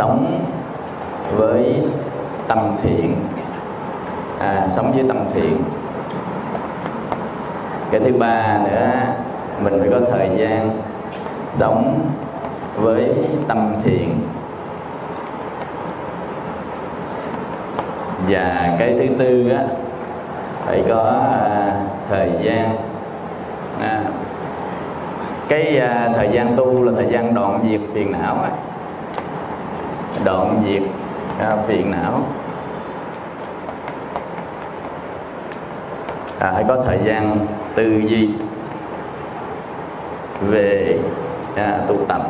sống với tâm thiện à, sống với tâm thiện cái thứ ba nữa mình phải có thời gian sống với tâm thiện và cái thứ tư á phải có à, thời gian à, cái à, thời gian tu là thời gian đoạn diệt phiền não á đoạn diệt à, phiền não à, phải có thời gian tư duy về à, tu tập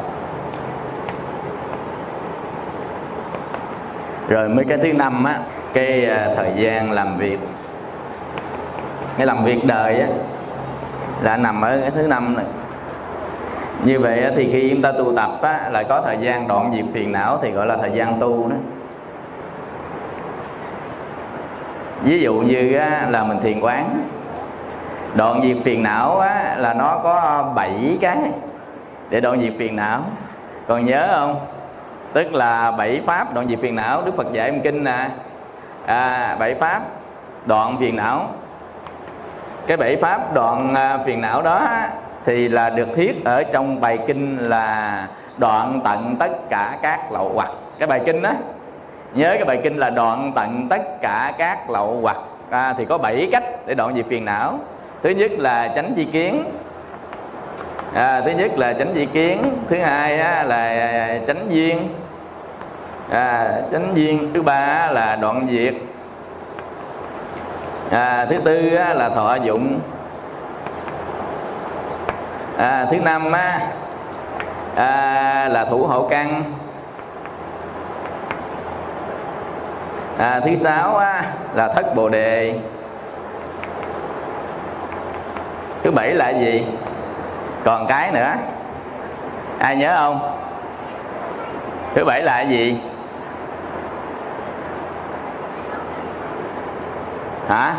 rồi mới cái thứ năm á cái à, thời gian làm việc. Cái làm việc đời á là nằm ở cái thứ năm này. Như vậy á, thì khi chúng ta tu tập á, là có thời gian đoạn diệt phiền não thì gọi là thời gian tu đó. Ví dụ như á, là mình thiền quán. Đoạn diệt phiền não á, là nó có 7 cái để đoạn diệt phiền não. Còn nhớ không? Tức là bảy pháp đoạn diệt phiền não đức phật dạy một kinh nè. À, bảy pháp đoạn phiền não. Cái bảy pháp đoạn à, phiền não đó thì là được thiết ở trong bài kinh là đoạn tận tất cả các lậu hoặc. Cái bài kinh đó nhớ cái bài kinh là đoạn tận tất cả các lậu hoặc. À, thì có bảy cách để đoạn diệt phiền não. Thứ nhất là tránh chi kiến. À, thứ nhất là tránh chi kiến. Thứ hai á, là à, tránh duyên à, chánh duyên. Thứ ba là đoạn diệt. À, thứ tư là thọ dụng. À, thứ năm á, à, là thủ hộ căn. À, thứ sáu á, là thất bồ đề. Thứ bảy là gì? Còn cái nữa. Ai nhớ không? Thứ bảy là gì? Hả?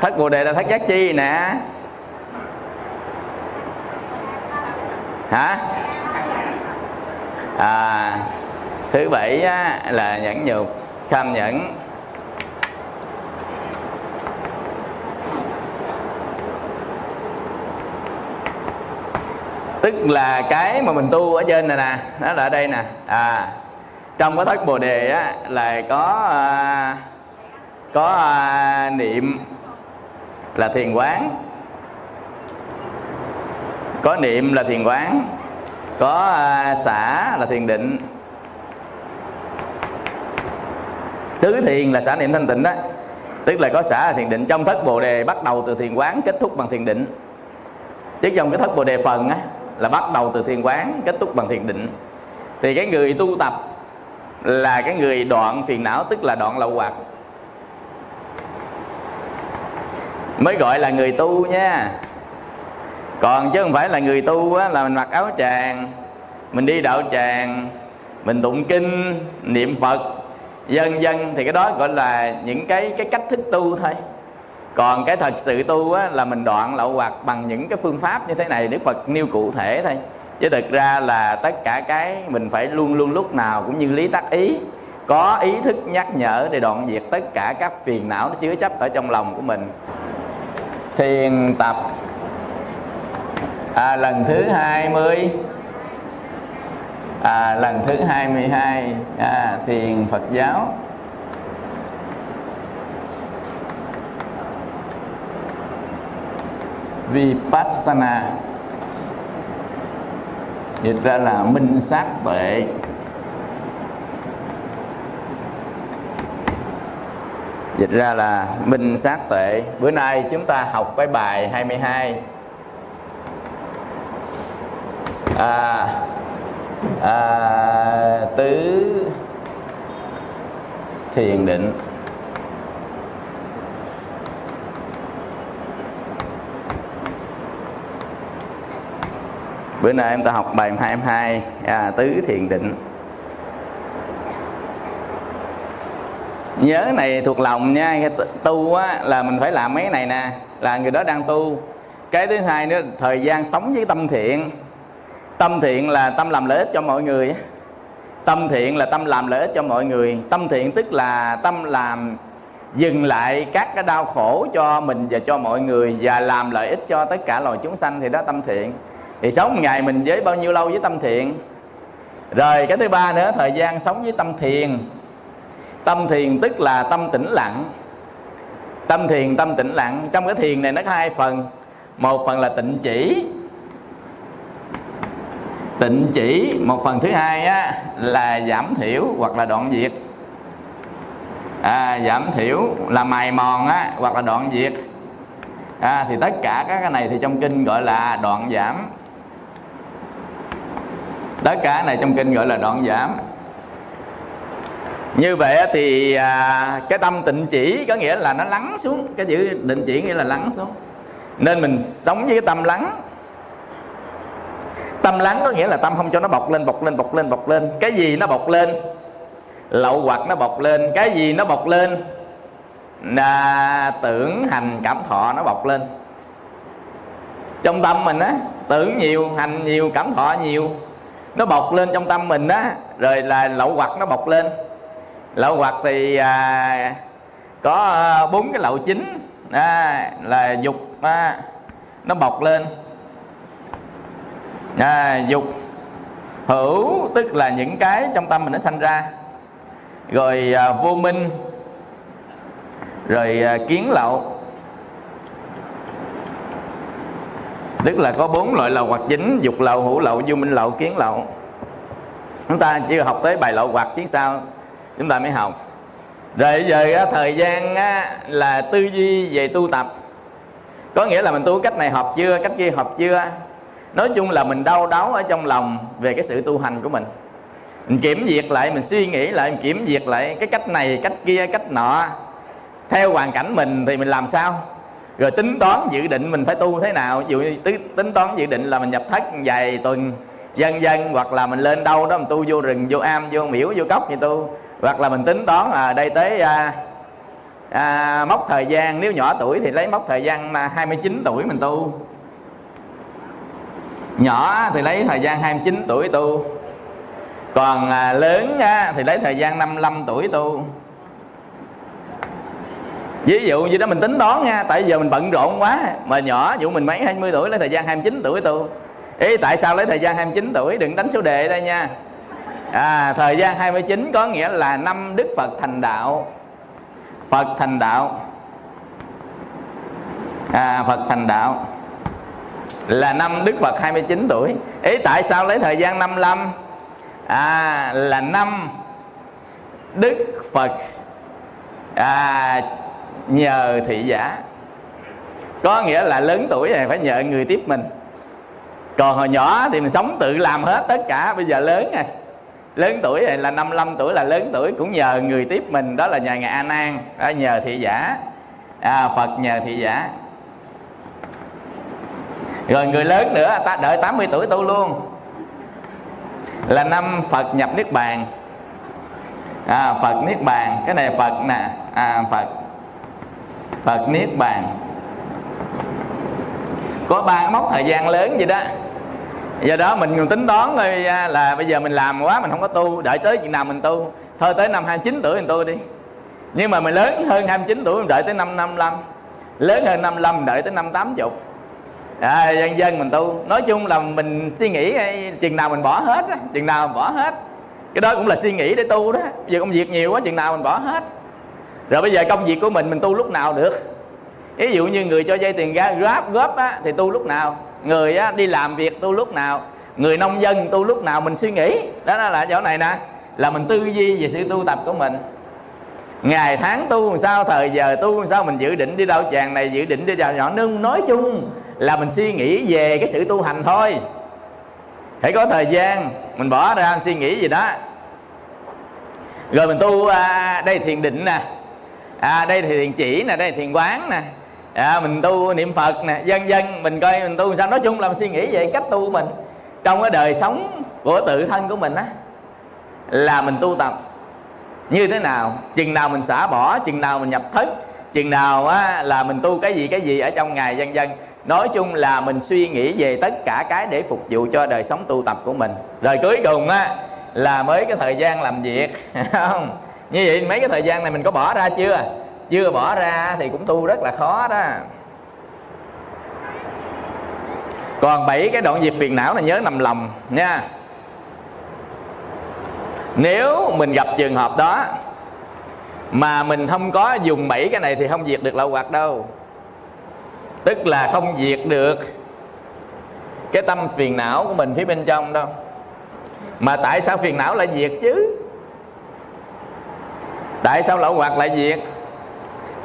Thất bồ đề là thất giác chi nè. Hả? À thứ bảy á, là nhẫn nhục kham nhẫn. Tức là cái mà mình tu ở trên này nè nó là ở đây nè. À trong cái thất bồ đề á là có à, có à, niệm là thiền quán. Có niệm là thiền quán. Có à, xả là thiền định. Tứ thiền là xả niệm thanh tịnh đó. Tức là có xả là thiền định. Trong thất bồ đề bắt đầu từ thiền quán kết thúc bằng thiền định. Chứ trong cái thất bồ đề phần á là bắt đầu từ thiền quán kết thúc bằng thiền định. Thì cái người tu tập là cái người đoạn phiền não tức là đoạn lậu hoặc. Mới gọi là người tu nha. Còn chứ không phải là người tu á, là mình mặc áo tràng mình đi đạo tràng mình tụng kinh niệm phật dân dân thì cái đó gọi là những cái cái cách thức tu thôi. Còn cái thật sự tu á, là mình đoạn lậu hoặc bằng những cái phương pháp như thế này đức phật nêu cụ thể thôi. Chứ thực ra là tất cả cái mình phải luôn luôn lúc nào cũng như lý tắc ý có ý thức nhắc nhở để đoạn diệt tất cả các phiền não nó chứa chấp ở trong lòng của mình thiền tập. À, lần thứ 20 à, lần thứ 22 à, thiền Phật giáo. Vipassana. Dịch ra là minh sát tuệ. Dịch ra là minh sát tuệ. Bữa nay chúng ta học cái bài 22 à, à, tứ thiền định. Bữa nay em ta học bài 22 à, tứ thiền định. Nhớ này thuộc lòng nha tu á, là mình phải làm mấy này nè là người đó đang tu. Cái thứ hai nữa thời gian sống với tâm thiện. Tâm thiện là tâm làm lợi ích cho mọi người tâm thiện là tâm làm lợi ích cho mọi người. Tâm thiện tức là tâm làm dừng lại các cái đau khổ cho mình và cho mọi người và làm lợi ích cho tất cả loài chúng sanh thì đó tâm thiện. Thì sống một ngày mình với bao nhiêu lâu với tâm thiện? Rồi cái thứ ba nữa thời gian sống với tâm thiền tâm thiền tức là tâm tĩnh lặng. Tâm thiền tâm tĩnh lặng. Trong cái thiền này nó có hai phần. Một phần là tịnh chỉ. Tịnh chỉ một phần thứ hai á, là giảm thiểu hoặc là đoạn diệt. À, giảm thiểu là mài mòn á, hoặc là đoạn diệt. À, thì tất cả các cái này thì trong kinh gọi là đoạn giảm. Tất cả này trong kinh gọi là đoạn giảm như vậy thì à, cái tâm tịnh chỉ có nghĩa là nó lắng xuống. Cái chữ định chỉ nghĩa là lắng xuống. Nên mình sống với cái tâm lắng. Tâm lắng có nghĩa là tâm không cho nó bọc lên bọc lên bọc lên bọc lên. Cái gì nó bọc lên? Lậu hoặc nó bọc lên. Cái gì nó bọc lên? Là tưởng hành cảm thọ nó bọc lên. Trong tâm mình á tưởng nhiều hành nhiều cảm thọ nhiều nó bọc lên trong tâm mình á rồi là lậu hoặc nó bọc lên lậu hoặc thì à, có à, bốn cái lậu chính. À, là dục à, nó bọc lên. À, dục hữu tức là những cái trong tâm mình nó sanh ra. Rồi à, vô minh. Rồi à, kiến lậu. Tức là có bốn loại lậu hoặc chính dục lậu hữu lậu vô minh lậu kiến lậu. Chúng ta chưa học tới bài lậu hoặc chứ sao? Chúng ta mới học. Rồi bây giờ thời gian là tư duy về tu tập. Có nghĩa là mình tu cách này học chưa, cách kia học chưa? Nói chung là mình đau đáu ở trong lòng về cái sự tu hành của mình. Mình kiểm duyệt lại, mình suy nghĩ lại, mình kiểm duyệt lại cái cách này, cách kia, cách nọ. Theo hoàn cảnh mình thì mình làm sao? Rồi tính toán dự định mình phải tu thế nào? Ví dụ như tính toán dự định là mình nhập thất vài tuần dân dân hoặc là mình lên đâu đó mình tu vô rừng, vô am, vô miễu vô cốc như tu hoặc là mình tính toán là đây tới à, à, mốc thời gian nếu nhỏ tuổi thì lấy mốc thời gian 29 tuổi mình tu. Nhỏ thì lấy thời gian 29 tuổi tu. Còn à, lớn á, thì lấy thời gian 55 tuổi tu. Ví dụ như đó mình tính toán nha tại giờ mình bận rộn quá mà nhỏ dụ mình mấy 20 tuổi lấy thời gian 29 tuổi tu. Ý tại sao lấy thời gian 29 tuổi? Đừng đánh số đề đây nha à, thời gian 29 có nghĩa là năm đức phật thành đạo. Phật thành đạo. À, phật thành đạo là năm Đức Phật 29 tuổi. Ý tại sao lấy thời gian 55 à là năm Đức Phật à, nhờ thị giả. Có nghĩa là lớn tuổi này phải nhờ người tiếp mình. Còn hồi nhỏ thì mình sống tự làm hết tất cả bây giờ lớn rồi lớn tuổi này là 55 tuổi là lớn tuổi cũng nhờ người tiếp mình đó là nhờ ngài A Nan nhờ thị giả. À, Phật nhờ thị giả. Rồi người lớn nữa ta đợi 80 tuổi tu luôn. Là năm Phật nhập Niết Bàn. À, Phật Niết Bàn cái này Phật nè. À, Phật. Phật Niết Bàn. Có ba mốc thời gian lớn vậy đó do đó mình tính toán thôi à, là bây giờ mình làm quá mình không có tu đợi tới chuyện nào mình tu. Thôi tới năm 29 tuổi mình tu đi. Nhưng mà mình lớn hơn 29 tuổi mình đợi tới năm 55 lớn hơn 55 mình đợi tới năm 80 à, dân dân mình tu. Nói chung là mình suy nghĩ à, chừng nào mình bỏ hết á chừng nào mình bỏ hết. Cái đó cũng là suy nghĩ để tu đó. Bây giờ công việc nhiều quá chừng nào mình bỏ hết. Rồi bây giờ công việc của mình mình tu lúc nào được? Ví dụ như người cho dây tiền ra grab góp á thì tu lúc nào? Người á, đi làm việc tu lúc nào người nông dân tu lúc nào mình suy nghĩ. Đó là chỗ này nè. Là mình tư duy về sự tu tập của mình. Ngày tháng tu làm sao thời giờ tu làm sao mình dự định đi đâu chàng này dự định đi đâu nhỏ nương nói chung là mình suy nghĩ về cái sự tu hành thôi. Hãy có thời gian mình bỏ ra suy nghĩ gì đó. Rồi mình tu à, đây thiền định nè. À, đây thì thiền chỉ nè đây thiền quán nè à, mình tu niệm phật nè dân dân mình coi mình tu sao. Nói chung là mình suy nghĩ về cách tu của mình. Trong cái đời sống của tự thân của mình á là mình tu tập. Như thế nào? Chừng nào mình xả bỏ chừng nào mình nhập thất chừng nào á, là mình tu cái gì cái gì ở trong ngày dân dân nói chung là mình suy nghĩ về tất cả cái để phục vụ cho đời sống tu tập của mình. Rồi cuối cùng á là mới cái thời gian làm việc không? Như vậy mấy cái thời gian này mình có bỏ ra chưa? Chưa bỏ ra thì cũng tu rất là khó đó. Còn bảy cái đoạn diệt phiền não là nhớ nằm lòng nha. Nếu mình gặp trường hợp đó mà mình không có dùng bảy cái này thì không diệt được lậu hoặc đâu. Tức là không diệt được cái tâm phiền não của mình phía bên trong đâu. Mà tại sao phiền não lại diệt chứ? Tại sao lậu hoặc lại diệt?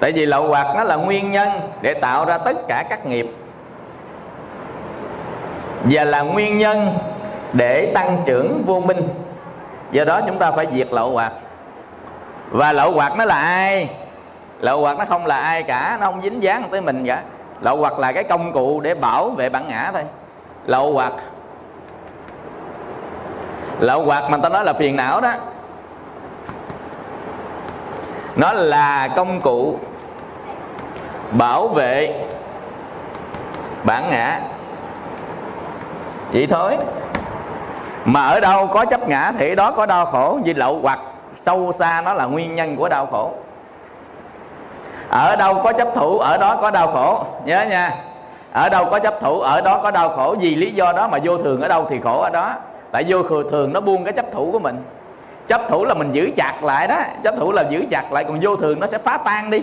Tại vì lậu hoặc nó là nguyên nhân để tạo ra tất cả các nghiệp. Và là nguyên nhân để tăng trưởng vô minh. Do đó chúng ta phải diệt lậu hoặc. Và lậu hoặc nó là ai? Lậu hoặc nó không là ai cả, nó không dính dáng tới mình cả. Lậu hoặc là cái công cụ để bảo vệ bản ngã thôi. Lậu hoặc. Lậu hoặc mà ta nói là phiền não đó. Nó là công cụ bảo vệ bản ngã. Vậy thôi. Mà ở đâu có chấp ngã thì đó có đau khổ. Vì lậu hoặc sâu xa nó là nguyên nhân của đau khổ. Ở đâu có chấp thủ, ở đó có đau khổ. Nhớ nha. Ở đâu có chấp thủ, ở đó có đau khổ. Vì lý do đó mà vô thường ở đâu thì khổ ở đó. Tại vô thường nó buông cái chấp thủ của mình. Chấp thủ là mình giữ chặt lại đó. Chấp thủ là giữ chặt lại, còn vô thường nó sẽ phá tan đi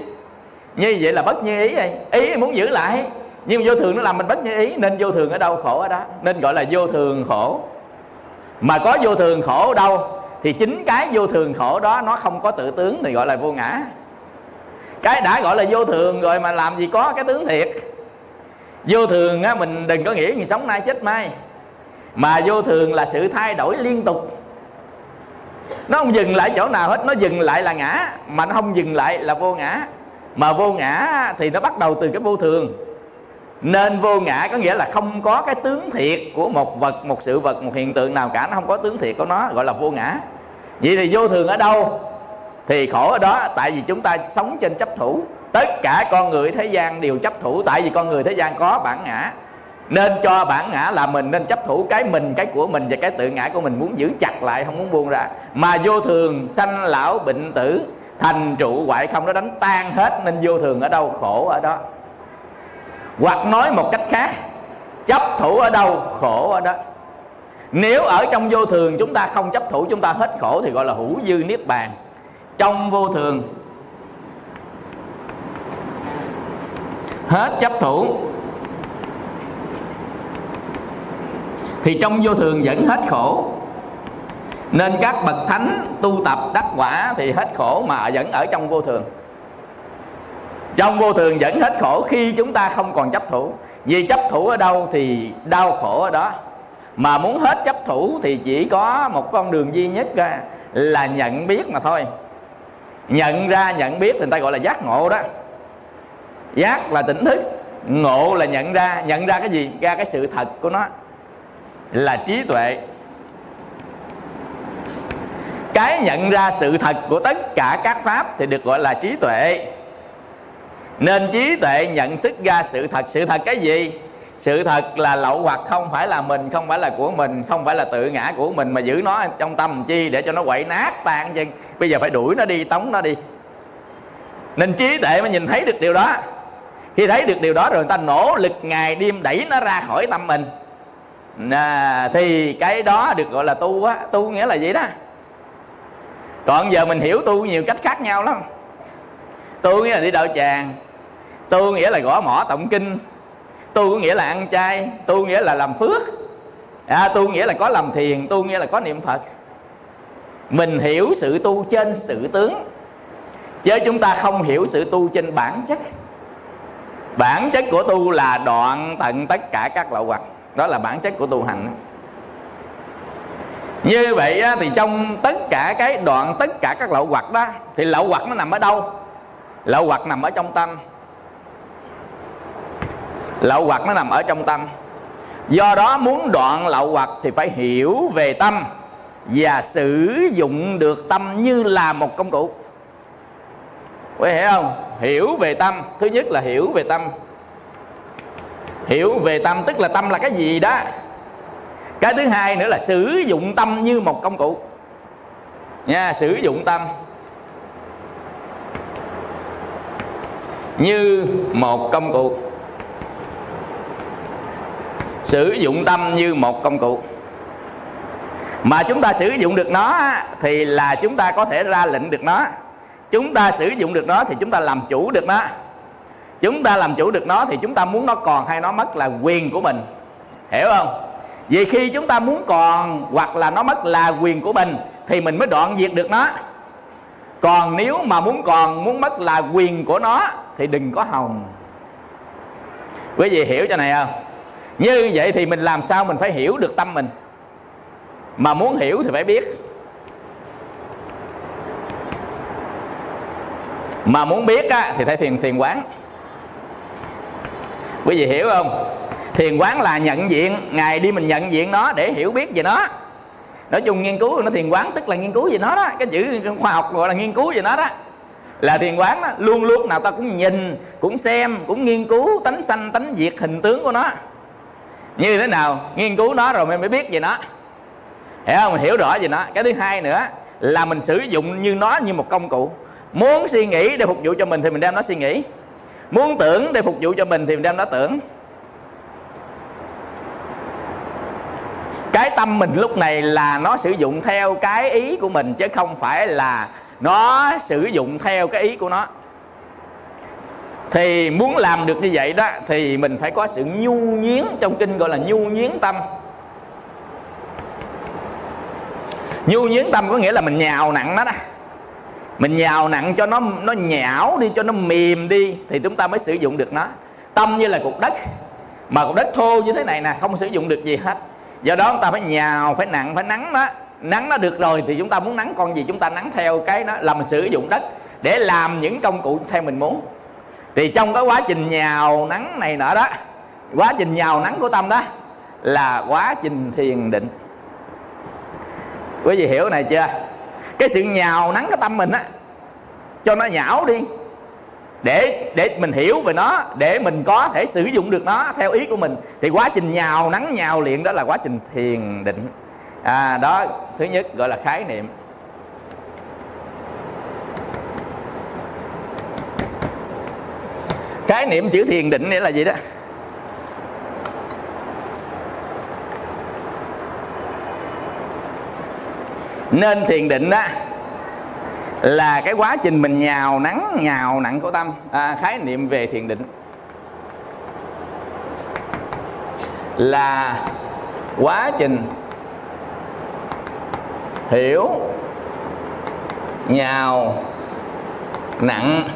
như vậy là bất như ý vậy ý muốn giữ lại. Nhưng vô thường nó làm mình bất như ý, nên vô thường ở đâu khổ ở đó. Nên gọi là vô thường khổ. Mà có vô thường khổ ở đâu, thì chính cái vô thường khổ đó nó không có tự tướng thì gọi là vô ngã. Cái đã gọi là vô thường rồi mà làm gì có cái tướng thiệt. Vô thường á, mình đừng có nghĩ mình sống nay chết mai. Mà vô thường là sự thay đổi liên tục. Nó không dừng lại chỗ nào hết, nó dừng lại là ngã. Mà nó không dừng lại là vô ngã mà vô ngã thì nó bắt đầu từ cái vô thường. Nên vô ngã có nghĩa là không có cái tướng thiệt của một vật, một sự vật, một hiện tượng nào cả. Nó không có tướng thiệt của nó, gọi là vô ngã. Vậy thì vô thường ở đâu? Thì khổ ở đó, tại vì chúng ta sống trên chấp thủ. Tất cả con người thế gian đều chấp thủ, tại vì con người thế gian có bản ngã. Nên cho bản ngã là mình nên chấp thủ cái mình, cái của mình và cái tự ngã của mình. Muốn giữ chặt lại, không muốn buông ra. Mà vô thường sanh lão bệnh tử thành trụ hoại không nó đánh tan hết nên vô thường ở đâu khổ ở đó. Hoặc nói một cách khác, chấp thủ ở đâu khổ ở đó. Nếu ở trong vô thường chúng ta không chấp thủ, chúng ta hết khổ thì gọi là hữu dư niết bàn. Trong vô thường, hết chấp thủ, thì trong vô thường vẫn hết khổ nên các bậc thánh tu tập đắc quả thì hết khổ mà vẫn ở trong vô thường. Trong vô thường vẫn hết khổ khi chúng ta không còn chấp thủ. Vì chấp thủ ở đâu thì đau khổ ở đó. Mà muốn hết chấp thủ thì chỉ có một con đường duy nhất là nhận biết mà thôi. Nhận ra, nhận biết thì người ta gọi là giác ngộ đó. Giác là tỉnh thức, ngộ là nhận ra. Nhận ra cái gì? Ra cái sự thật của nó, là trí tuệ cái nhận ra sự thật của tất cả các pháp thì được gọi là trí tuệ. Nên trí tuệ nhận thức ra sự thật. Sự thật cái gì? Sự thật là lậu hoặc không phải là mình không phải là của mình không phải là tự ngã của mình mà giữ nó trong tâm chi để cho nó quậy nát tan chứ. Bây giờ phải đuổi nó đi tống nó đi. Nên trí tuệ mới nhìn thấy được điều đó. Khi thấy được điều đó rồi người ta nỗ lực ngày đêm đẩy nó ra khỏi tâm mình. À, thì cái đó được gọi là tu á. Tu nghĩa là gì đó? Còn giờ mình hiểu tu nhiều cách khác nhau lắm. Tu nghĩa là đi đạo tràng tu nghĩa là gõ mỏ tụng kinh tu có nghĩa là ăn chay tu nghĩa là làm phước. À, tu nghĩa là có làm thiền tu nghĩa là có niệm phật. Mình hiểu sự tu trên sự tướng chứ chúng ta không hiểu sự tu trên bản chất. Bản chất của tu là đoạn tận tất cả các lậu hoặc. Đó là bản chất của tu hành như vậy thì trong tất cả cái đoạn, tất cả các lậu hoặc đó, thì lậu hoặc nó nằm ở đâu? Lậu hoặc nằm ở trong tâm. Lậu hoặc nó nằm ở trong tâm. Do đó muốn đoạn lậu hoặc thì phải hiểu về tâm và sử dụng được tâm như là một công cụ. Quý hiểu không? Hiểu về tâm. Thứ nhất là hiểu về tâm. Hiểu về tâm tức là tâm là cái gì đó? Cái thứ hai nữa là sử dụng tâm như một công cụ. Nha, sử dụng tâm như một công cụ. Sử dụng tâm như một công cụ. Mà chúng ta sử dụng được nó thì là chúng ta có thể ra lệnh được nó. Chúng ta sử dụng được nó thì chúng ta làm chủ được nó. Chúng ta làm chủ được nó thì chúng ta muốn nó còn hay nó mất là quyền của mình. Hiểu không? Vì khi chúng ta muốn còn hoặc là nó mất là quyền của mình thì mình mới đoạn diệt được nó. Còn nếu mà muốn còn muốn mất là quyền của nó thì đừng có hồng quý vị hiểu cho này không? Như vậy thì mình làm sao mình phải hiểu được tâm mình? Mà muốn hiểu thì phải biết. Mà muốn biết á, thì phải thiền thiền quán. Quý vị hiểu không? Thiền quán là nhận diện ngày đi mình nhận diện nó để hiểu biết về nó. Nói chung nghiên cứu nó thiền quán, tức là nghiên cứu về nó đó. Cái chữ khoa học gọi là nghiên cứu về nó đó. Là thiền quán đó, luôn luôn nào ta cũng nhìn, cũng xem, cũng nghiên cứu tánh sanh, tánh diệt hình tướng của nó. Như thế nào? Nghiên cứu nó rồi mình mới biết về nó. Hiểu không? Mình hiểu rõ về nó. Cái thứ hai nữa là mình sử dụng như nó như một công cụ. Muốn suy nghĩ để phục vụ cho mình thì mình đem nó suy nghĩ. Muốn tưởng để phục vụ cho mình thì mình đem nó tưởng. Cái tâm mình lúc này là nó sử dụng theo cái ý của mình, chứ không phải là nó sử dụng theo cái ý của nó. Thì muốn làm được như vậy đó, thì mình phải có sự nhu nhiến trong kinh gọi là nhu nhiến tâm. Nhu nhiến tâm có nghĩa là mình nhào nặng nó đó. Mình nhào nặng cho nó nó nhão đi, cho nó mềm đi, thì chúng ta mới sử dụng được nó. Tâm như là cục đất, mà cục đất thô như thế này nè, không sử dụng được gì hết do đó chúng ta phải nhào, phải nặng, phải nắng đó. Nắng nó được rồi thì chúng ta muốn nắng con gì chúng ta nắng theo cái đó là mình sử dụng đất để làm những công cụ theo mình muốn. Thì trong cái quá trình nhào, nắng này nọ đó, quá trình nhào, nắng của tâm đó là quá trình thiền định. Quý vị hiểu này chưa? Cái sự nhào, nắng cái tâm mình á, cho nó nhão đi để để mình hiểu về nó, để mình có thể sử dụng được nó theo ý của mình, thì quá trình nhào, nắng nhào luyện đó là quá trình thiền định. À đó, thứ nhất gọi là khái niệm. Khái niệm chữ thiền định nghĩa là gì đó? Nên thiền định đó là cái quá trình mình nhào nắng nhào nặng của tâm. À, khái niệm về thiền định là quá trình hiểu nhào nặng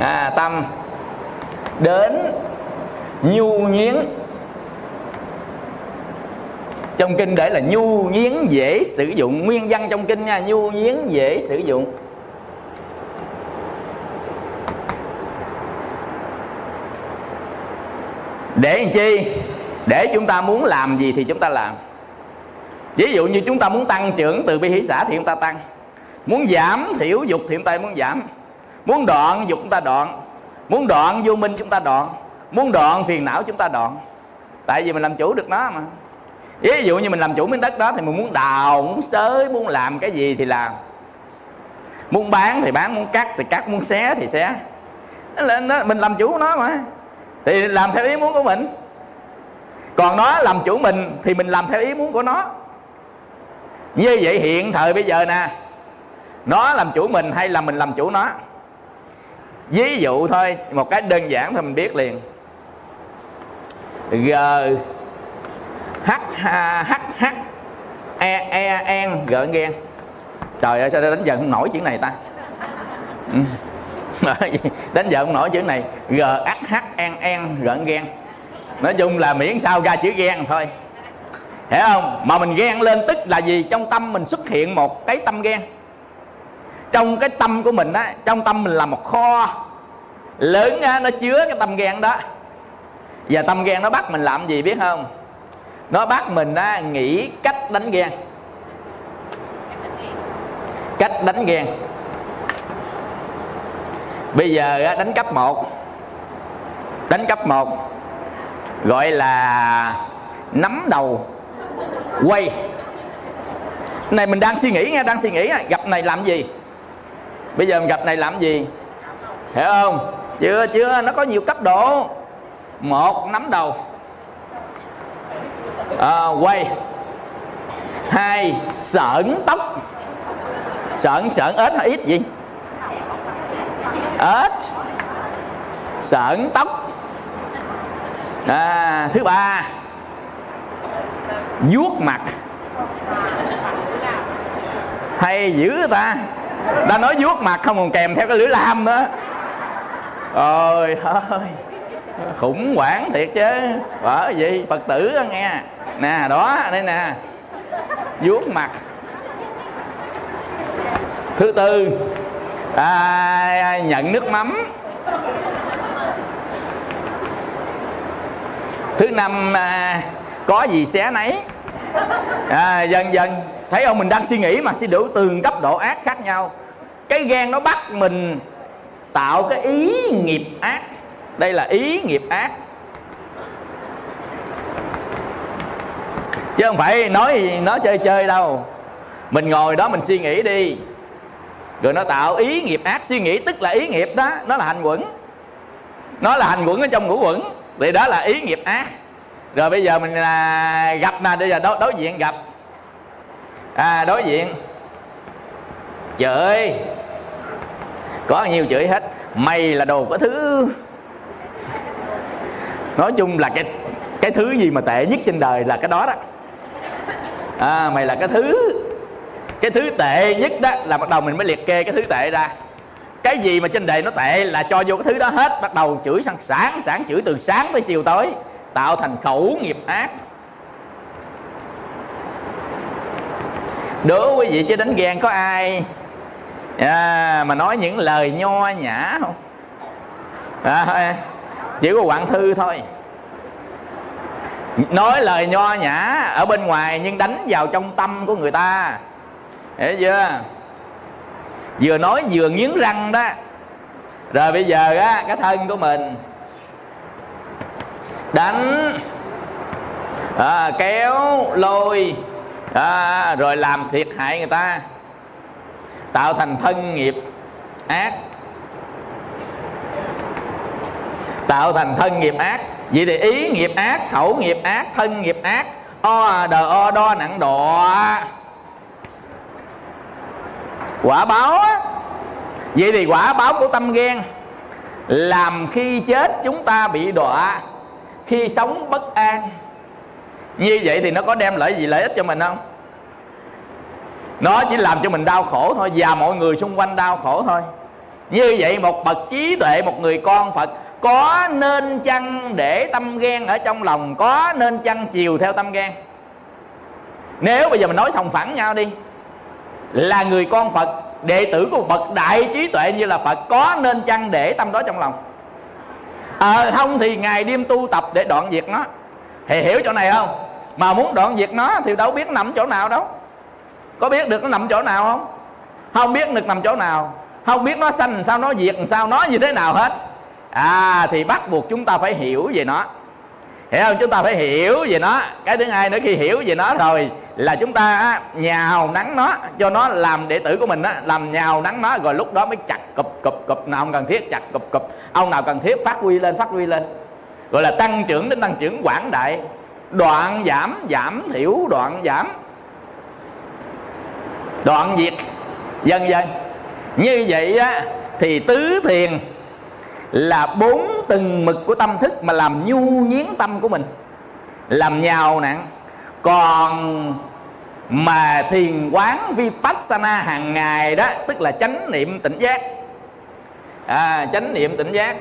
à, tâm đến nhu nhuyến trong kinh để là nhu nhiến dễ sử dụng. Nguyên văn trong kinh nha, nhu nhiến dễ sử dụng. Để làm chi? Để chúng ta muốn làm gì thì chúng ta làm. Ví dụ như chúng ta muốn tăng trưởng từ bi hỷ xã thì chúng ta tăng. Muốn giảm thiểu dục thì chúng ta muốn giảm. Muốn đoạn dục chúng ta đoạn. Muốn đoạn vô minh chúng ta đoạn. Muốn đoạn phiền não chúng ta đoạn. Tại vì mình làm chủ được nó mà ví dụ như mình làm chủ miếng đất đó thì mình muốn đào muốn xới muốn làm cái gì thì làm. Muốn bán thì bán muốn cắt thì cắt muốn xé thì xé. Nó, nó, mình làm chủ nó mà. Thì làm theo ý muốn của mình. Còn nó làm chủ mình thì mình làm theo ý muốn của nó. Như vậy hiện thời bây giờ nè nó làm chủ mình hay là mình làm chủ nó? Ví dụ thôi một cái đơn giản thôi mình biết liền. G h h h e e en gợn ghen. Trời ơi sao đánh giận không nổi chữ này ta? Ừ. đánh giận không nổi chữ này. G h h en en gợn ghen. Nói chung là miễn sao ra chữ ghen thôi. Hiểu không? Mà mình ghen lên tức là gì? Trong tâm mình xuất hiện một cái tâm ghen. Trong cái tâm của mình á trong tâm mình là một kho. Lớn á, nó chứa cái tâm ghen đó. Và tâm ghen nó bắt mình làm gì biết không? Nó bắt mình á, nghĩ cách đánh ghen. Cách đánh ghen. Bây giờ á, đánh cấp 1 đánh cấp 1 gọi là nắm đầu quay. Này mình đang suy nghĩ nghe đang suy nghĩ gặp này làm gì? Bây giờ mình gặp này làm gì? Hiểu không? Chưa chưa nó có nhiều cấp độ. Một nắm đầu à, quay. Hai sởn tóc. Sởn sởn ếch hay ít gì ếch. Sởn tóc. À, thứ ba. Vuốt mặt. Hay dữ ta? Ta nói vuốt mặt không còn kèm theo cái lưỡi lam nữa. Ôi ơi khủng hoảng thiệt chứ. Bởi gì? Phật tử đó nghe. Nè đó đây nè. Vuốt mặt. Thứ tư. À, nhận nước mắm. Thứ năm à, có gì xé nấy. À, dần dần. Thấy không? Mình đang suy nghĩ mà suy đủ từng cấp độ ác khác nhau. Cái gan nó bắt mình tạo cái ý nghiệp ác đây là ý nghiệp ác. Chứ không phải nói nó chơi chơi đâu. Mình ngồi đó mình suy nghĩ đi. Rồi nó tạo ý nghiệp ác suy nghĩ tức là ý nghiệp đó nó là hành quẩn. Nó là hành quẩn ở trong ngũ quẩn. Thì đó là ý nghiệp ác. Rồi bây giờ mình là gặp nè bây giờ đối, đối diện gặp. À đối diện. Chửi có nhiều chửi hết. Mày là đồ có thứ nói chung là cái cái thứ gì mà tệ nhất trên đời là cái đó đó. À, mày là cái thứ cái thứ tệ nhất đó là bắt đầu mình mới liệt kê cái thứ tệ ra. Cái gì mà trên đời nó tệ là cho vô cái thứ đó hết bắt đầu chửi sang sáng sáng chửi từ sáng tới chiều tối tạo thành khẩu nghiệp ác. Đố quý vị chứ đánh ghen có ai? À, mà nói những lời nho nhã không? À, chỉ có quảng thư thôi. Nói lời nho nhã ở bên ngoài nhưng đánh vào trong tâm của người ta. Hiểu chưa? Vừa nói vừa nghiến răng đó. Rồi bây giờ á cái thân của mình đánh à, kéo lôi à, rồi làm thiệt hại người ta tạo thành thân nghiệp ác. Tạo thành thân nghiệp ác. Vậy thì ý nghiệp ác, khẩu nghiệp ác, thân nghiệp ác, o à đờ, o đo, nặng đọ quả báo á. Vậy thì quả báo của tâm ghen làm khi chết chúng ta bị đọa, khi sống bất an. Như vậy thì nó có đem lợi gì, lợi ích cho mình không? Nó chỉ làm cho mình đau khổ thôi, và mọi người xung quanh đau khổ thôi. Như vậy một bậc trí tuệ, một người con phật có nên chăng để tâm ghen ở trong lòng có nên chăng chiều theo tâm ghen? Nếu bây giờ mình nói sòng phẳng nhau đi là người con phật đệ tử của một bậc đại trí tuệ như là phật có nên chăng để tâm đó trong lòng? Ờ à, không thì ngày đêm tu tập để đoạn diệt nó. Thì hiểu chỗ này không? Mà muốn đoạn diệt nó thì đâu biết nằm chỗ nào đâu. Có biết được nó nằm chỗ nào không? Không biết được nằm chỗ nào. Không biết nó sanh sao nó diệt sao nó như thế nào hết à thì bắt buộc chúng ta phải hiểu về nó. Hiểu không? Chúng ta phải hiểu về nó. Cái thứ hai nữa, khi hiểu về nó rồi là chúng ta nhào nắng nó, cho nó làm đệ tử của mình á, làm nhào nắng nó, rồi lúc đó mới chặt cụp cụp cụp, nào không cần thiết, chặt cụp cụp. Ông nào cần thiết, phát huy lên, phát huy lên. Gọi là tăng trưởng đến tăng trưởng quảng đại. Đoạn giảm giảm thiểu, đoạn giảm. Đoạn diệt. Dần dần như vậy á, thì tứ thiền là bốn từng mực của tâm thức mà làm nhu nhiến tâm của mình làm nhào nặng. Còn mà thiền quán vipassana hàng ngày đó tức là chánh niệm tỉnh giác. À, chánh niệm tỉnh giác.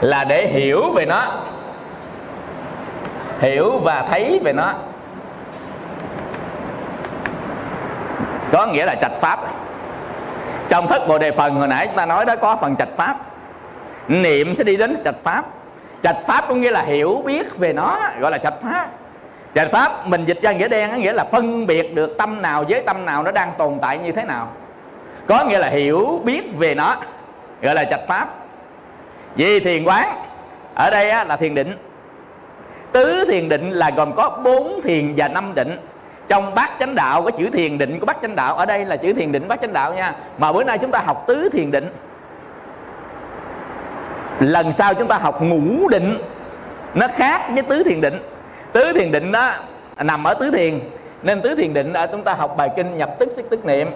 Là để hiểu về nó hiểu và thấy về nó. Có nghĩa là trạch pháp. Trong thất bồ đề phần hồi nãy chúng ta nói đó có phần trạch pháp. Niệm sẽ đi đến trạch pháp. Trạch pháp có nghĩa là hiểu biết về nó gọi là trạch pháp. Trạch pháp mình dịch ra nghĩa đen có nghĩa là phân biệt được tâm nào với tâm nào nó đang tồn tại như thế nào. Có nghĩa là hiểu biết về nó gọi là trạch pháp. Vì thiền quán ở đây á, là thiền định. Tứ thiền định là gồm có bốn thiền và năm định trong bát chánh đạo có chữ thiền định của bát chánh đạo, ở đây là chữ thiền định bát chánh đạo nha. Mà bữa nay chúng ta học tứ thiền định. Lần sau chúng ta học ngũ định, nó khác với tứ thiền định. Tứ thiền định đó nằm ở tứ thiền, nên tứ thiền định ở chúng ta học bài kinh nhập tức xích tức niệm.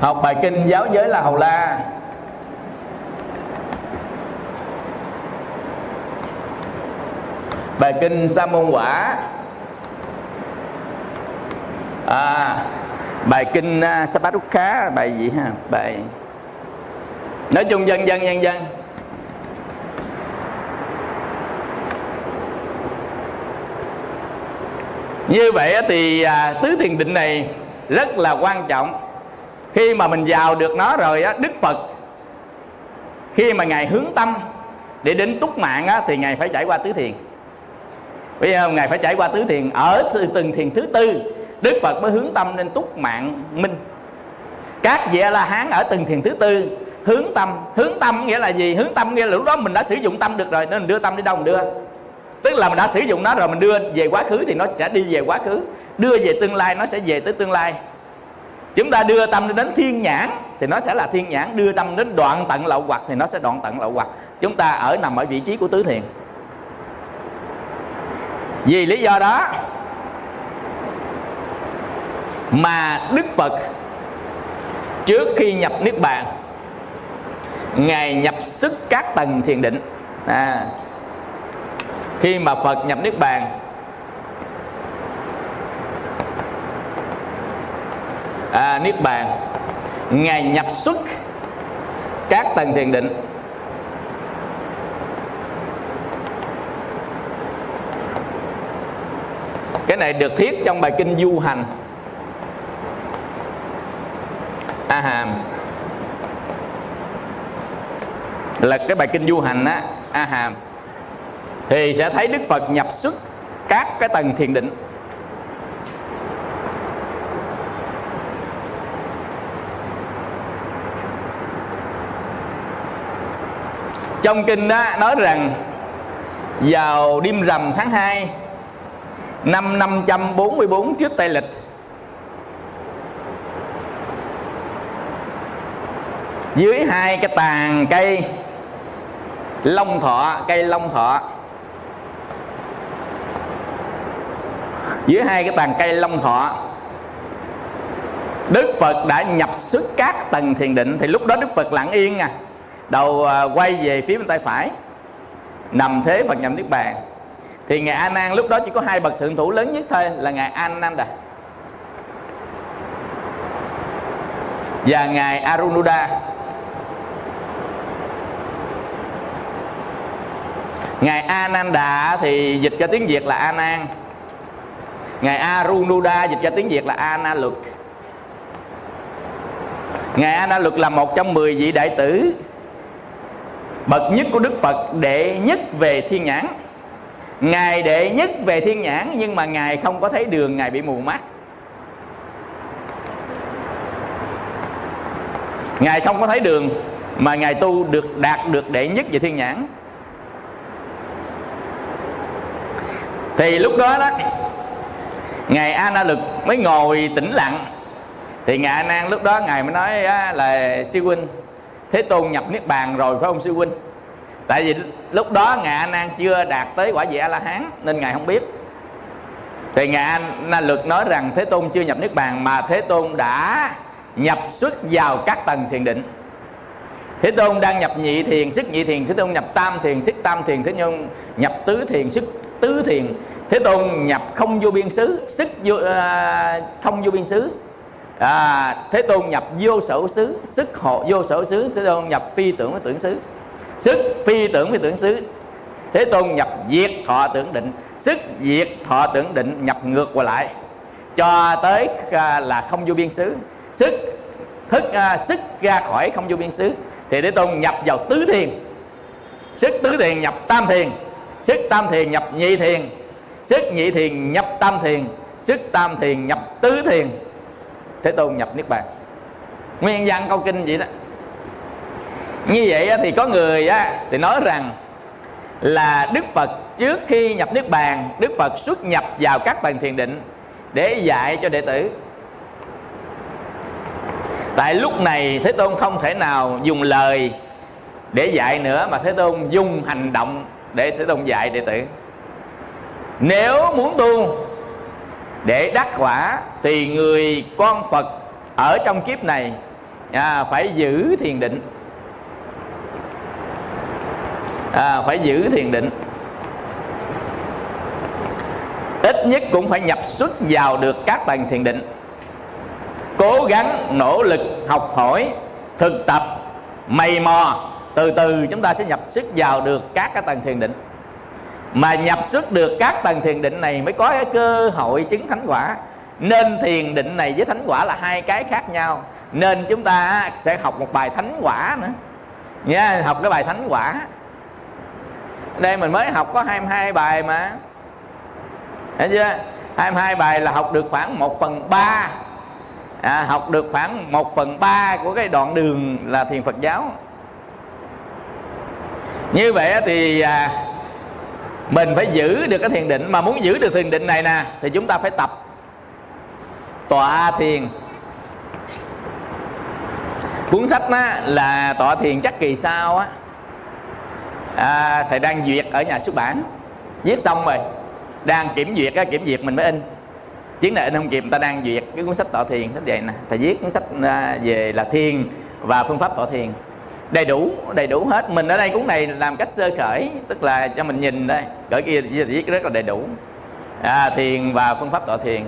Học bài kinh giáo giới là hầu la. Bài kinh sa môn quả. À, bài kinh à, uh, Saparukha bài gì ha? Bài nói chung dân dân dân dân. Như vậy thì à, tứ thiền định này rất là quan trọng. Khi mà mình vào được nó rồi á đức phật khi mà ngài hướng tâm để đến túc mạng á, thì ngài phải trải qua tứ thiền bây giờ ngài phải trải qua tứ thiền, ở từng thiền thứ tư, đức phật mới hướng tâm lên túc mạng minh. Các vị la hán ở từng thiền thứ tư, hướng tâm. Hướng tâm nghĩa là gì? Hướng tâm nghĩa là lúc đó mình đã sử dụng tâm được rồi, nên mình đưa tâm đi đâu mình đưa? Tức là mình đã sử dụng nó rồi, mình đưa về quá khứ thì nó sẽ đi về quá khứ. Đưa về tương lai, nó sẽ về tới tương lai. Chúng ta đưa tâm đến thiên nhãn thì nó sẽ là thiên nhãn. Đưa tâm đến đoạn tận lậu hoặc thì nó sẽ đoạn tận lậu hoặc. Chúng ta ở nằm ở vị trí của tứ thiền vì lý do đó mà đức phật trước khi nhập niết bàn ngài nhập sức các tầng thiền định. À, khi mà phật nhập niết bàn à, niết bàn ngài nhập xuất các tầng thiền định. Cái này được thiết trong bài kinh du hành. A hàm là cái bài kinh du hành á a hàm thì sẽ thấy đức phật nhập xuất các cái tầng thiền định. Trong kinh đó nói rằng, vào đêm rằm tháng 2 năm 544 trước Tây lịch. Dưới hai cái tàn cây, long thọ, cây long thọ. Dưới hai cái tàn cây long thọ, Đức Phật đã nhập xuất các tầng thiền định. Thì lúc đó Đức Phật lặng yên à Đầu à, quay về phía bên tay phải. Nằm thế Phật nhậm Niết Bàn. Thì Ngài A Nan lúc đó chỉ có hai bậc thượng thủ lớn nhất thôi, Là Ngài Ananda. Và Ngài Arunuda ngài ananda thì dịch ra tiếng việt là a nan ngài arunuda dịch ra tiếng việt là a na luật ngài a na luật là một trong mười vị đại tử bậc nhất của đức phật, đệ nhất về thiên nhãn ngài đệ nhất về thiên nhãn, nhưng mà ngài không có thấy đường, ngài bị mù mắt. Ngài không có thấy đường, mà ngài tu được, đạt được đệ nhất về thiên nhãn. Thì lúc đó đó, ngài a na lực mới ngồi tĩnh lặng. Thì ngài a nan lúc đó ngài mới nói là sư huynh, thế tôn nhập niết bàn rồi, phải không sư huynh? Tại vì lúc đó ngài nan chưa đạt tới quả vị a la hán nên ngài không biết. Thì ngài a nan luật nói rằng thế tôn chưa nhập niết bàn mà thế tôn đã nhập xuất vào các tầng thiền định. Thế tôn đang nhập nhị thiền sức nhị thiền thế tôn nhập tam thiền sức tam thiền thế tôn nhập tứ thiền sức tứ thiền. Thế tôn nhập không vô biên xứ sức vô, à, không vô biên xứ. À, thế tôn nhập vô sở xứ sức hộ vô sở xứ thế tôn nhập phi tưởng với tưởng xứ sức phi tưởng phi tưởng xứ. Thế tôn nhập diệt thọ tưởng định. Sức diệt thọ tưởng định nhập ngược qua lại. Cho tới à, là không vô biên xứ. Sức thức à, sức ra khỏi không vô biên xứ. Thì thế tôn nhập vào tứ thiền. Sức tứ thiền nhập tam thiền. Sức tam thiền nhập nhị thiền. Sức nhị thiền nhập tam thiền. Sức tam thiền nhập tứ thiền. Thế tôn nhập niết bàn. Nguyên văn câu kinh vậy đó như vậy thì có người thì nói rằng là đức phật trước khi nhập niết bàn đức phật xuất nhập vào các bàn thiền định để dạy cho đệ tử. Tại lúc này thế tôn không thể nào dùng lời để dạy nữa mà thế tôn dùng hành động để thế tôn dạy đệ tử. Nếu muốn tu để đắc quả thì người con phật ở trong kiếp này à, phải giữ thiền định à, phải giữ thiền định. Ít nhất cũng phải nhập xuất vào được các tầng thiền định. Cố gắng nỗ lực học hỏi thực tập mày mò. Từ từ chúng ta sẽ nhập xuất vào được các cái tầng thiền định. Mà nhập xuất được các tầng thiền định này mới có cái cơ hội chứng thánh quả. Nên thiền định này với thánh quả là hai cái khác nhau. Nên chúng ta sẽ học một bài thánh quả nữa. Nha học cái bài thánh quả đây mình mới học có 22 bài mà. Thấy chưa? 22 bài là học được khoảng 1 phần 3 à, học được khoảng 1 phần 3 của cái đoạn đường là thiền Phật giáo. Như vậy thì à, mình phải giữ được cái thiền định. Mà muốn giữ được thiền định này nè thì chúng ta phải tập tọa thiền. Cuốn sách đó là tọa thiền chắc kỳ sau á à, thầy đang duyệt ở nhà xuất bản. Viết xong rồi. Đang kiểm duyệt á, kiểm duyệt mình mới in. Chiến này in không kịp ta đang duyệt cái cuốn sách tọa thiền sách vậy nè. Thầy viết cuốn sách à, về là thiền và phương pháp tọa thiền. Đầy đủ đầy đủ hết. Mình ở đây cuốn này làm cách sơ khởi tức là cho mình nhìn đây. Cỡ kia viết rất là đầy đủ. À, thiền và phương pháp tọa thiền.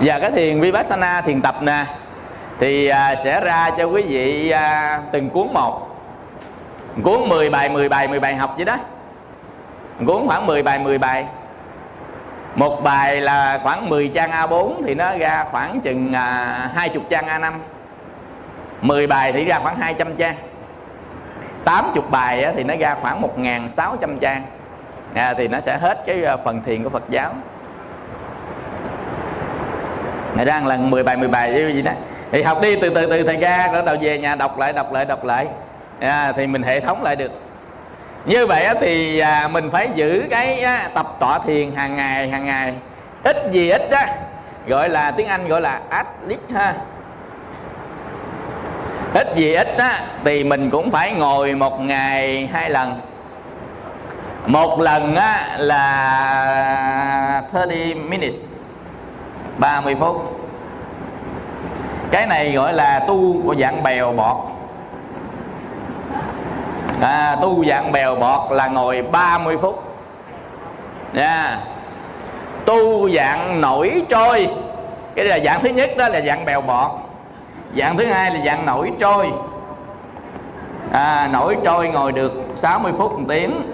Và cái thiền vipassana thiền tập nè thì à, sẽ ra cho quý vị à, từng cuốn một cuốn 10 bài 10 bài 10 bài học vậy đó. Cuốn khoảng 10 bài 10 bài. Một bài là khoảng 10 trang A4 thì nó ra khoảng chừng à, 20 trang A5 10 bài thì ra khoảng 200 trang. 80 bài thì nó ra khoảng 1.600 trang. À, thì nó sẽ hết cái à, phần thiền của Phật giáo. Ngày ra lần 10 bài 10 bài như gì đó. Thì học đi từ từ từ thầy ra rồi đầu về nhà đọc lại đọc lại đọc lại à, thì mình hệ thống lại được. Như vậy thì à, mình phải giữ cái tập tọa thiền hàng ngày hàng ngày. Ít gì ít đó gọi là tiếng anh gọi là at least ha. Ít gì ít á thì mình cũng phải ngồi một ngày hai lần. Một lần á là 30 minutes 30 phút. Cái này gọi là tu của dạng bèo bọt à, tu dạng bèo bọt là ngồi 30 phút. Nha. Yeah. tu dạng nổi trôi. Cái là dạng thứ nhất đó là dạng bèo bọt. Dạng thứ hai là dạng nổi trôi. À, nổi trôi ngồi được 60 phút một tiếng.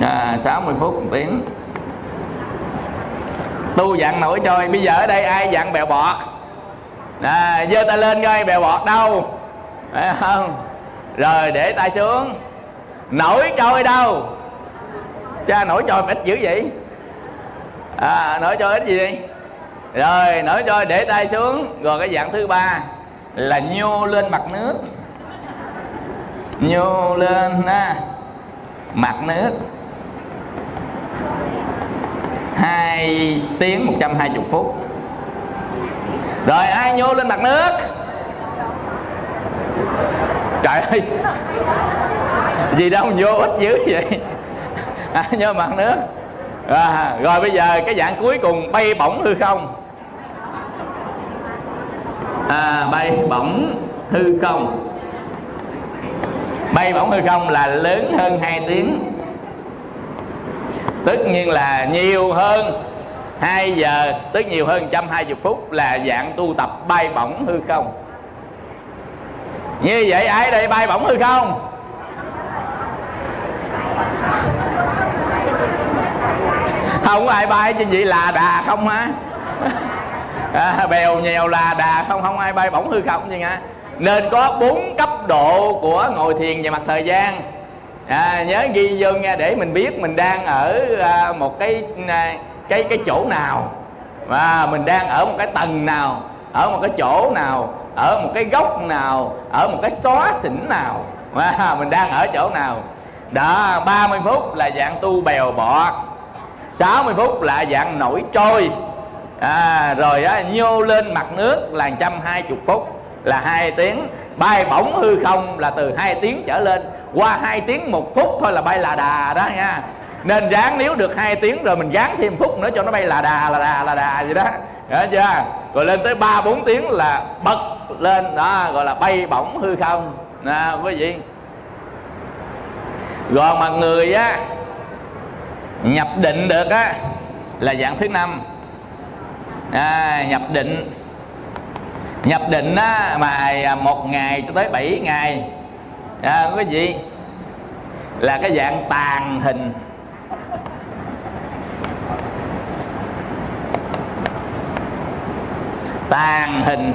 À, 60 phút một tiếng. Tu dạng nổi trôi. Bây giờ ở đây ai dạng bèo bọt? À, giơ tay lên coi bèo bọt đâu? Phải không? Rồi để tay xuống. Nổi trôi đâu? Cha nổi trôi ít dữ vậy? À, nổi trôi ít gì đi rồi nổi trôi để tay xuống. Rồi cái dạng thứ ba là nhô lên mặt nước. Nhô lên ha, mặt nước. Hai tiếng 120 phút. Rồi ai nhô lên mặt nước? Trời ơi. Gì đâu vô ích dữ vậy. À, nhớ mặt nữa. À, rồi bây giờ cái dạng cuối cùng bay bổng hư không? À, bay bổng hư không. Bay bổng hư không là lớn hơn 2 tiếng. Tất nhiên là nhiều hơn 2 giờ tức nhiều hơn 120 phút là dạng tu tập bay bổng hư không như vậy ai đây bay bổng hư không? Không có ai bay trên vậy là đà không hả à, bèo nhèo là đà không không ai bay bổng hư không gì nha. Nên có bốn cấp độ của ngồi thiền về mặt thời gian. À, nhớ ghi vô nha để mình biết mình đang ở à, một cái à, cái cái chỗ nào. Và mình đang ở một cái tầng nào ở một cái chỗ nào ở một cái góc nào ở một cái xóa xỉn nào. Mà mình đang ở chỗ nào? Đó 30 phút là dạng tu bèo bọt. 60 phút là dạng nổi trôi. À, rồi á, nhô lên mặt nước là 120 phút là hai tiếng. Bay bổng hư không là từ hai tiếng trở lên. Qua hai tiếng một phút thôi là bay là đà đó nha. Nên ráng nếu được hai tiếng rồi mình gán thêm phút nữa cho nó bay là đà là đà là đà vậy đó hiểu chưa? Rồi lên tới ba bốn tiếng là bật lên. Đó gọi là bay bổng hư không. Nè quý vị. Rồi mà người á nhập định được á là dạng thứ năm. À, nhập định. Nhập định á mà một ngày cho tới bảy ngày. À, quý vị. Là cái dạng tàn hình. Tàn hình.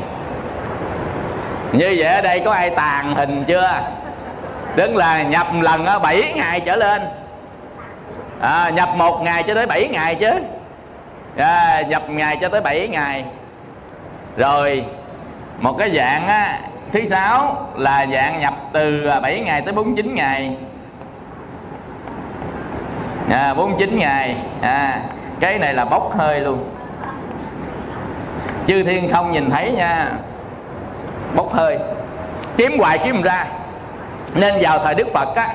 Như vậy ở đây có ai tàn hình chưa? Tức là nhập lần á bảy ngày trở lên. À, nhập một ngày cho tới 7 ngày chứ. À, nhập ngày cho tới 7 ngày. Rồi một cái dạng á, thứ sáu là dạng nhập từ 7 ngày tới 49 ngày. À, 49 ngày. À, cái này là bốc hơi luôn chư thiên không nhìn thấy nha. Bốc hơi. Kiếm hoài kiếm ra. Nên vào thời đức phật á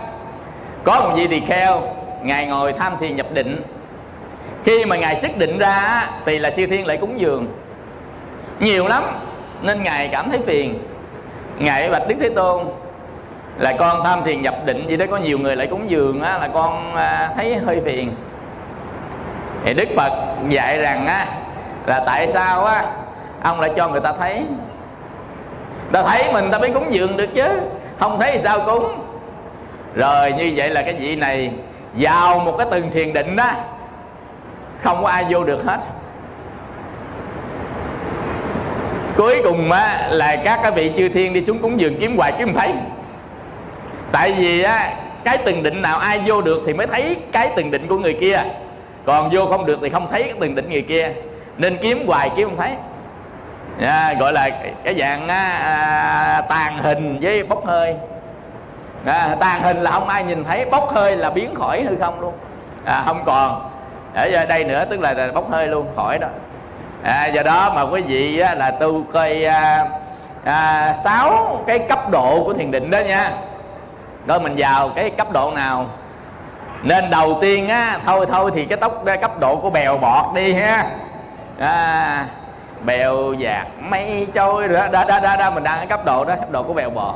có một vị tỳ kheo ngài ngồi tham thiền nhập định. Khi mà ngài xác định ra thì là chư thiên lại cúng dường. Nhiều lắm nên ngài cảm thấy phiền. Ngài bạch đức thế tôn là con tham thiền nhập định gì đó có nhiều người lại cúng dường á, là con à, thấy hơi phiền. Thì đức phật dạy rằng á là tại sao á ông lại cho người ta thấy. Ta thấy mình ta mới cúng dường được chứ. Không thấy thì sao cúng? Rồi như vậy là cái vị này vào một cái từng thiền định đó. Không có ai vô được hết. Cuối cùng á, là các cái vị chư thiên đi xuống cúng dường kiếm hoài kiếm thấy. Tại vì á, cái từng định nào ai vô được thì mới thấy cái từng định của người kia. Còn vô không được thì không thấy cái từng định người kia. Nên kiếm hoài kiếm không thấy à, gọi là cái dạng à, à, tàn hình với bốc hơi. À, tàn hình là không ai nhìn thấy bốc hơi là biến khỏi hư không luôn. À, không còn. Ở đây nữa tức là, là bốc hơi luôn khỏi đó. À, do đó mà quý vị á, là tu coi à, à, sáu cái cấp độ của thiền định đó nha. Coi mình vào cái cấp độ nào. Nên đầu tiên á thôi thôi thì cái tóc cái cấp độ của bèo bọt đi ha. À, bèo dạt mây trôi rồi đó. Đó đó, đó, đó mình đang ở cấp độ đó cấp độ của bèo bò.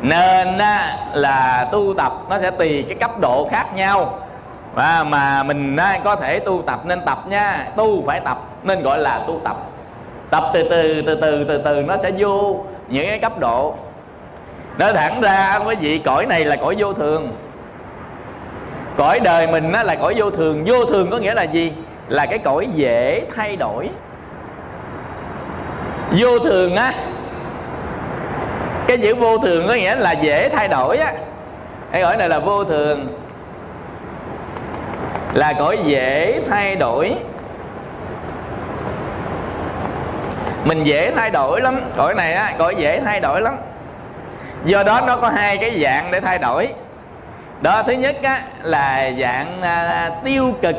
Nên á, là tu tập nó sẽ tùy cái cấp độ khác nhau. Và mà mình á, có thể tu tập nên tập nha. Tu phải tập nên gọi là tu tập. Tập từ từ từ từ từ từ nó sẽ vô những cái cấp độ. Nói thẳng ra quý vị cõi này là cõi vô thường. Cõi đời mình á, là cõi vô thường. Vô thường có nghĩa là gì? Là cái cõi dễ thay đổi vô thường á. Cái chữ vô thường có nghĩa là dễ thay đổi á. Cái gọi này là vô thường. Là cõi dễ thay đổi. Mình dễ thay đổi lắm. Cõi này á cõi dễ thay đổi lắm. Do đó nó có hai cái dạng để thay đổi. Đó thứ nhất á là dạng à, tiêu cực.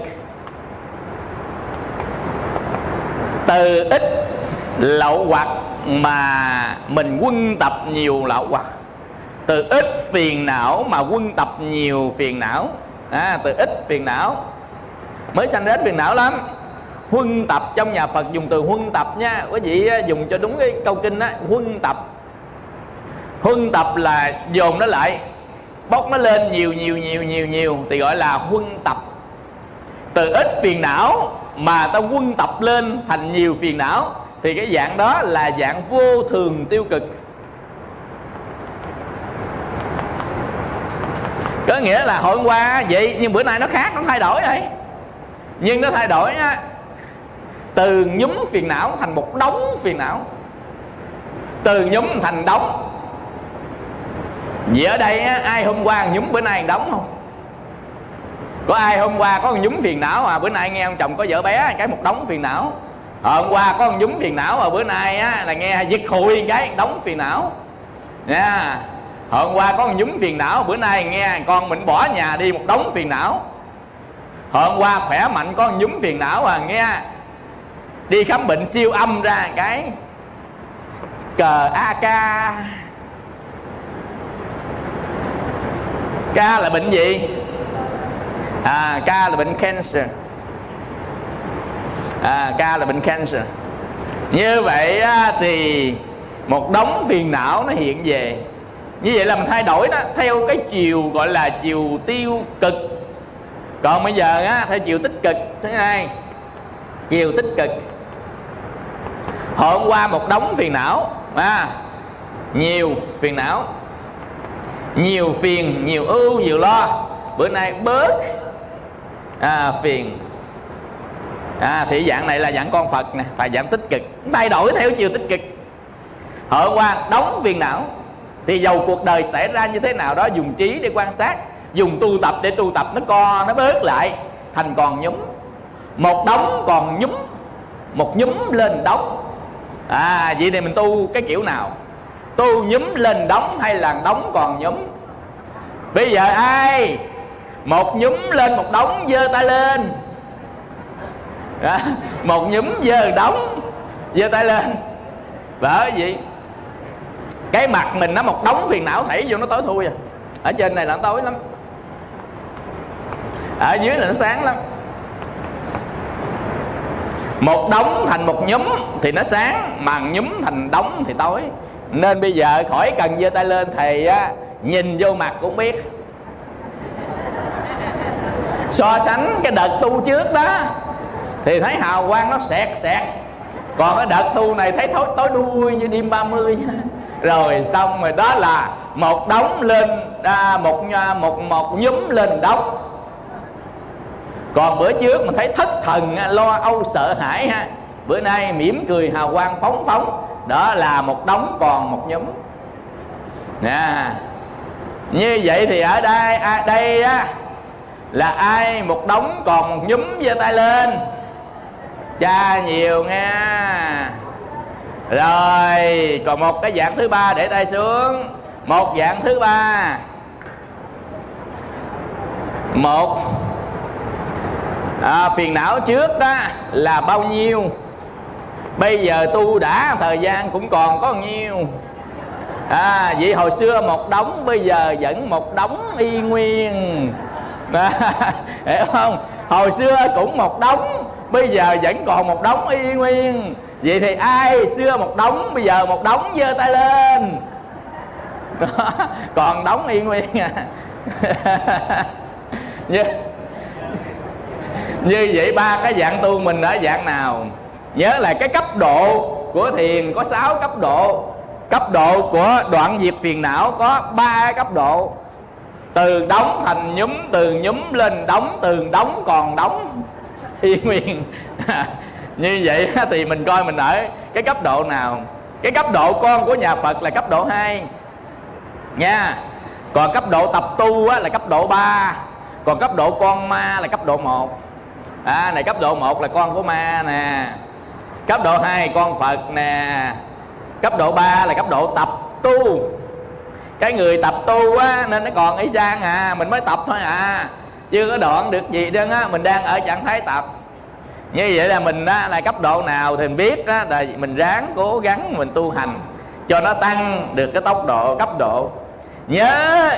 Từ ít lậu hoặc mà mình quân tập nhiều lậu hoặc từ ít phiền não mà quân tập nhiều phiền não. À, từ ít phiền não. Mới sanh đến phiền não lắm. Huân tập trong nhà Phật dùng từ huân tập nha. Quý vị à, dùng cho đúng cái câu kinh á huân tập. Huân tập là dồn nó lại bốc nó lên nhiều nhiều nhiều nhiều nhiều thì gọi là huân tập. Từ ít phiền não mà ta quân tập lên thành nhiều phiền não thì cái dạng đó là dạng vô thường tiêu cực. Có nghĩa là hôm qua vậy nhưng bữa nay nó khác nó thay đổi đây. Nhưng nó thay đổi á từ nhúm phiền não thành một đống phiền não. Từ nhúm thành đống. Vậy ở đây á, ai hôm qua nhúm bữa nay đóng không? Có ai hôm qua có nhúm phiền não à? Bữa nay nghe ông chồng có vợ bé cái một đống phiền não hôm qua có nhúm phiền não mà bữa nay á, là nghe giật hụi cái đóng phiền não. Nha. Hôm qua có nhúm phiền não bữa nay nghe con mình bỏ nhà đi một đống phiền não. Hôm qua khỏe mạnh có nhúm phiền não à nghe. Đi khám bệnh siêu âm ra cái. Cờ ak k. Là bệnh gì? À k là bệnh cancer à k là bệnh cancer. Như vậy á, thì một đống phiền não nó hiện về. Như vậy là mình thay đổi đó theo cái chiều gọi là chiều tiêu cực. Còn bây giờ á theo chiều tích cực thứ hai chiều tích cực. Hôm qua một đống phiền não à, nhiều phiền não nhiều phiền nhiều ưu nhiều lo. Bữa nay bớt à, phiền à, thì dạng này là dạng con phật nè phải dạng tích cực. Thay đổi theo chiều tích cực. Hôm qua đóng phiền não. Thì dầu cuộc đời xảy ra như thế nào đó dùng trí để quan sát dùng tu tập để tu tập nó co nó bớt lại. Thành còn nhúm. Một đống còn nhúm một nhúm lên đóng à vậy thì mình tu cái kiểu nào? Tu nhúm lên đóng hay là đóng còn nhúm? Bây giờ ai? Một nhúm lên một đống giơ tay lên à, một nhúm dơ đóng giơ tay lên. Bởi gì? cái mặt mình nó một đống phiền não thảy vô nó tối thui à. Ở trên này là nó tối lắm. Ở dưới là nó sáng lắm. Một đống thành một nhúm thì nó sáng mà nhúm thành đống thì tối. Nên bây giờ khỏi cần giơ tay lên thì á, nhìn vô mặt cũng biết. So sánh cái đợt tu trước đó thì thấy hào quang nó sẹt sẹt còn cái đợt tu này thấy tối, tối đuôi như đêm 30 rồi xong rồi đó là một đống lên à, một một một nhúm lên đống. Còn bữa trước mình thấy thất thần à, lo âu sợ hãi ha. Bữa nay mỉm cười hào quang phóng phóng. Đó là một đống còn một nhúm. Nè như vậy thì ở đây à, đây á là ai một đống còn một nhúm giơ tay lên cha nhiều nha rồi còn một cái dạng thứ ba để tay xuống. Một dạng thứ ba. Một. À, phiền não trước đó là bao nhiêu? Bây giờ tu đã thời gian cũng còn có nhiêu? À vậy hồi xưa một đống bây giờ vẫn một đống y nguyên. À, hiểu không? Hồi xưa cũng một đống bây giờ vẫn còn một đống y nguyên. Vậy thì ai xưa một đống bây giờ một đống giơ tay lên. Đó, còn đống y nguyên à. Như, như vậy ba cái dạng tu mình ở dạng nào? Nhớ là cái cấp độ của thiền có 6 cấp độ. Cấp độ của đoạn diệt phiền não có ba cấp độ. Từ đóng thành nhúm từ nhúm lên đóng từ đóng còn đóng y nguyên như vậy thì mình coi mình ở cái cấp độ nào. Cái cấp độ con của nhà phật là cấp độ 2 nha. Còn cấp độ tập tu á, là cấp độ 3 còn cấp độ con ma là cấp độ 1 à này cấp độ 1 là con của ma nè. Cấp độ 2 con phật nè. Cấp độ 3 là cấp độ tập tu. Cái người tập tu á nên nó còn ý gian à mình mới tập thôi à chưa có đoạn được gì đó á mình đang ở trạng thái tập. Như vậy là mình á là cấp độ nào thì mình biết á là mình ráng cố gắng mình tu hành cho nó tăng được cái tốc độ cấp độ. Nhớ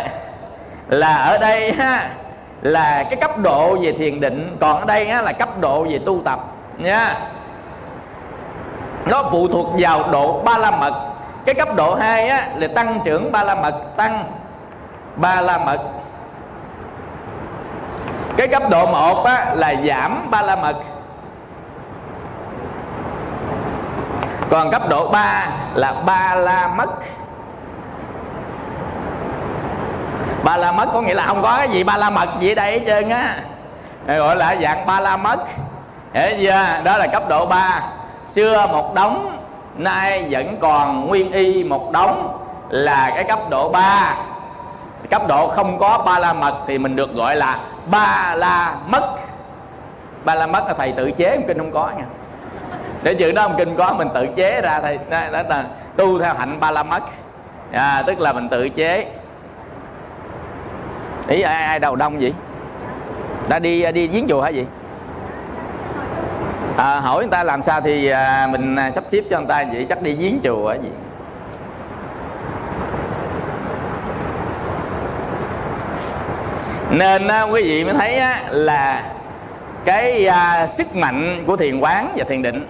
là ở đây ha là cái cấp độ về thiền định còn ở đây á, là cấp độ về tu tập nha nó phụ thuộc vào độ ba la mật cái cấp độ 2 á, là tăng trưởng ba la mật tăng ba la mật cái cấp độ 1 á, là giảm ba la mật. Còn cấp độ 3 là ba la mất. Ba la mất có nghĩa là không có cái gì ba la mật gì ở đây hết trơn á. Gọi là dạng ba la mất. Hiểu chưa? Đó là cấp độ 3 xưa một đống nay vẫn còn nguyên y một đống là cái cấp độ 3 cấp độ không có ba la mật thì mình được gọi là ba la mất ba la mất là thầy tự chế kinh không có nha. Để chữ đó ông kinh có mình tự chế ra thầy đó, đó là tu theo hạnh ba la mất à, tức là mình tự chế. Ý ai, ai đầu đông vậy? Đã đi đi giếng chùa hả gì à, hỏi người ta làm sao thì à, mình à, sắp xếp cho người ta vậy? Chắc đi giếng chùa hả gì nên á, quý vị mới thấy á, là cái à, sức mạnh của thiền quán và thiền định.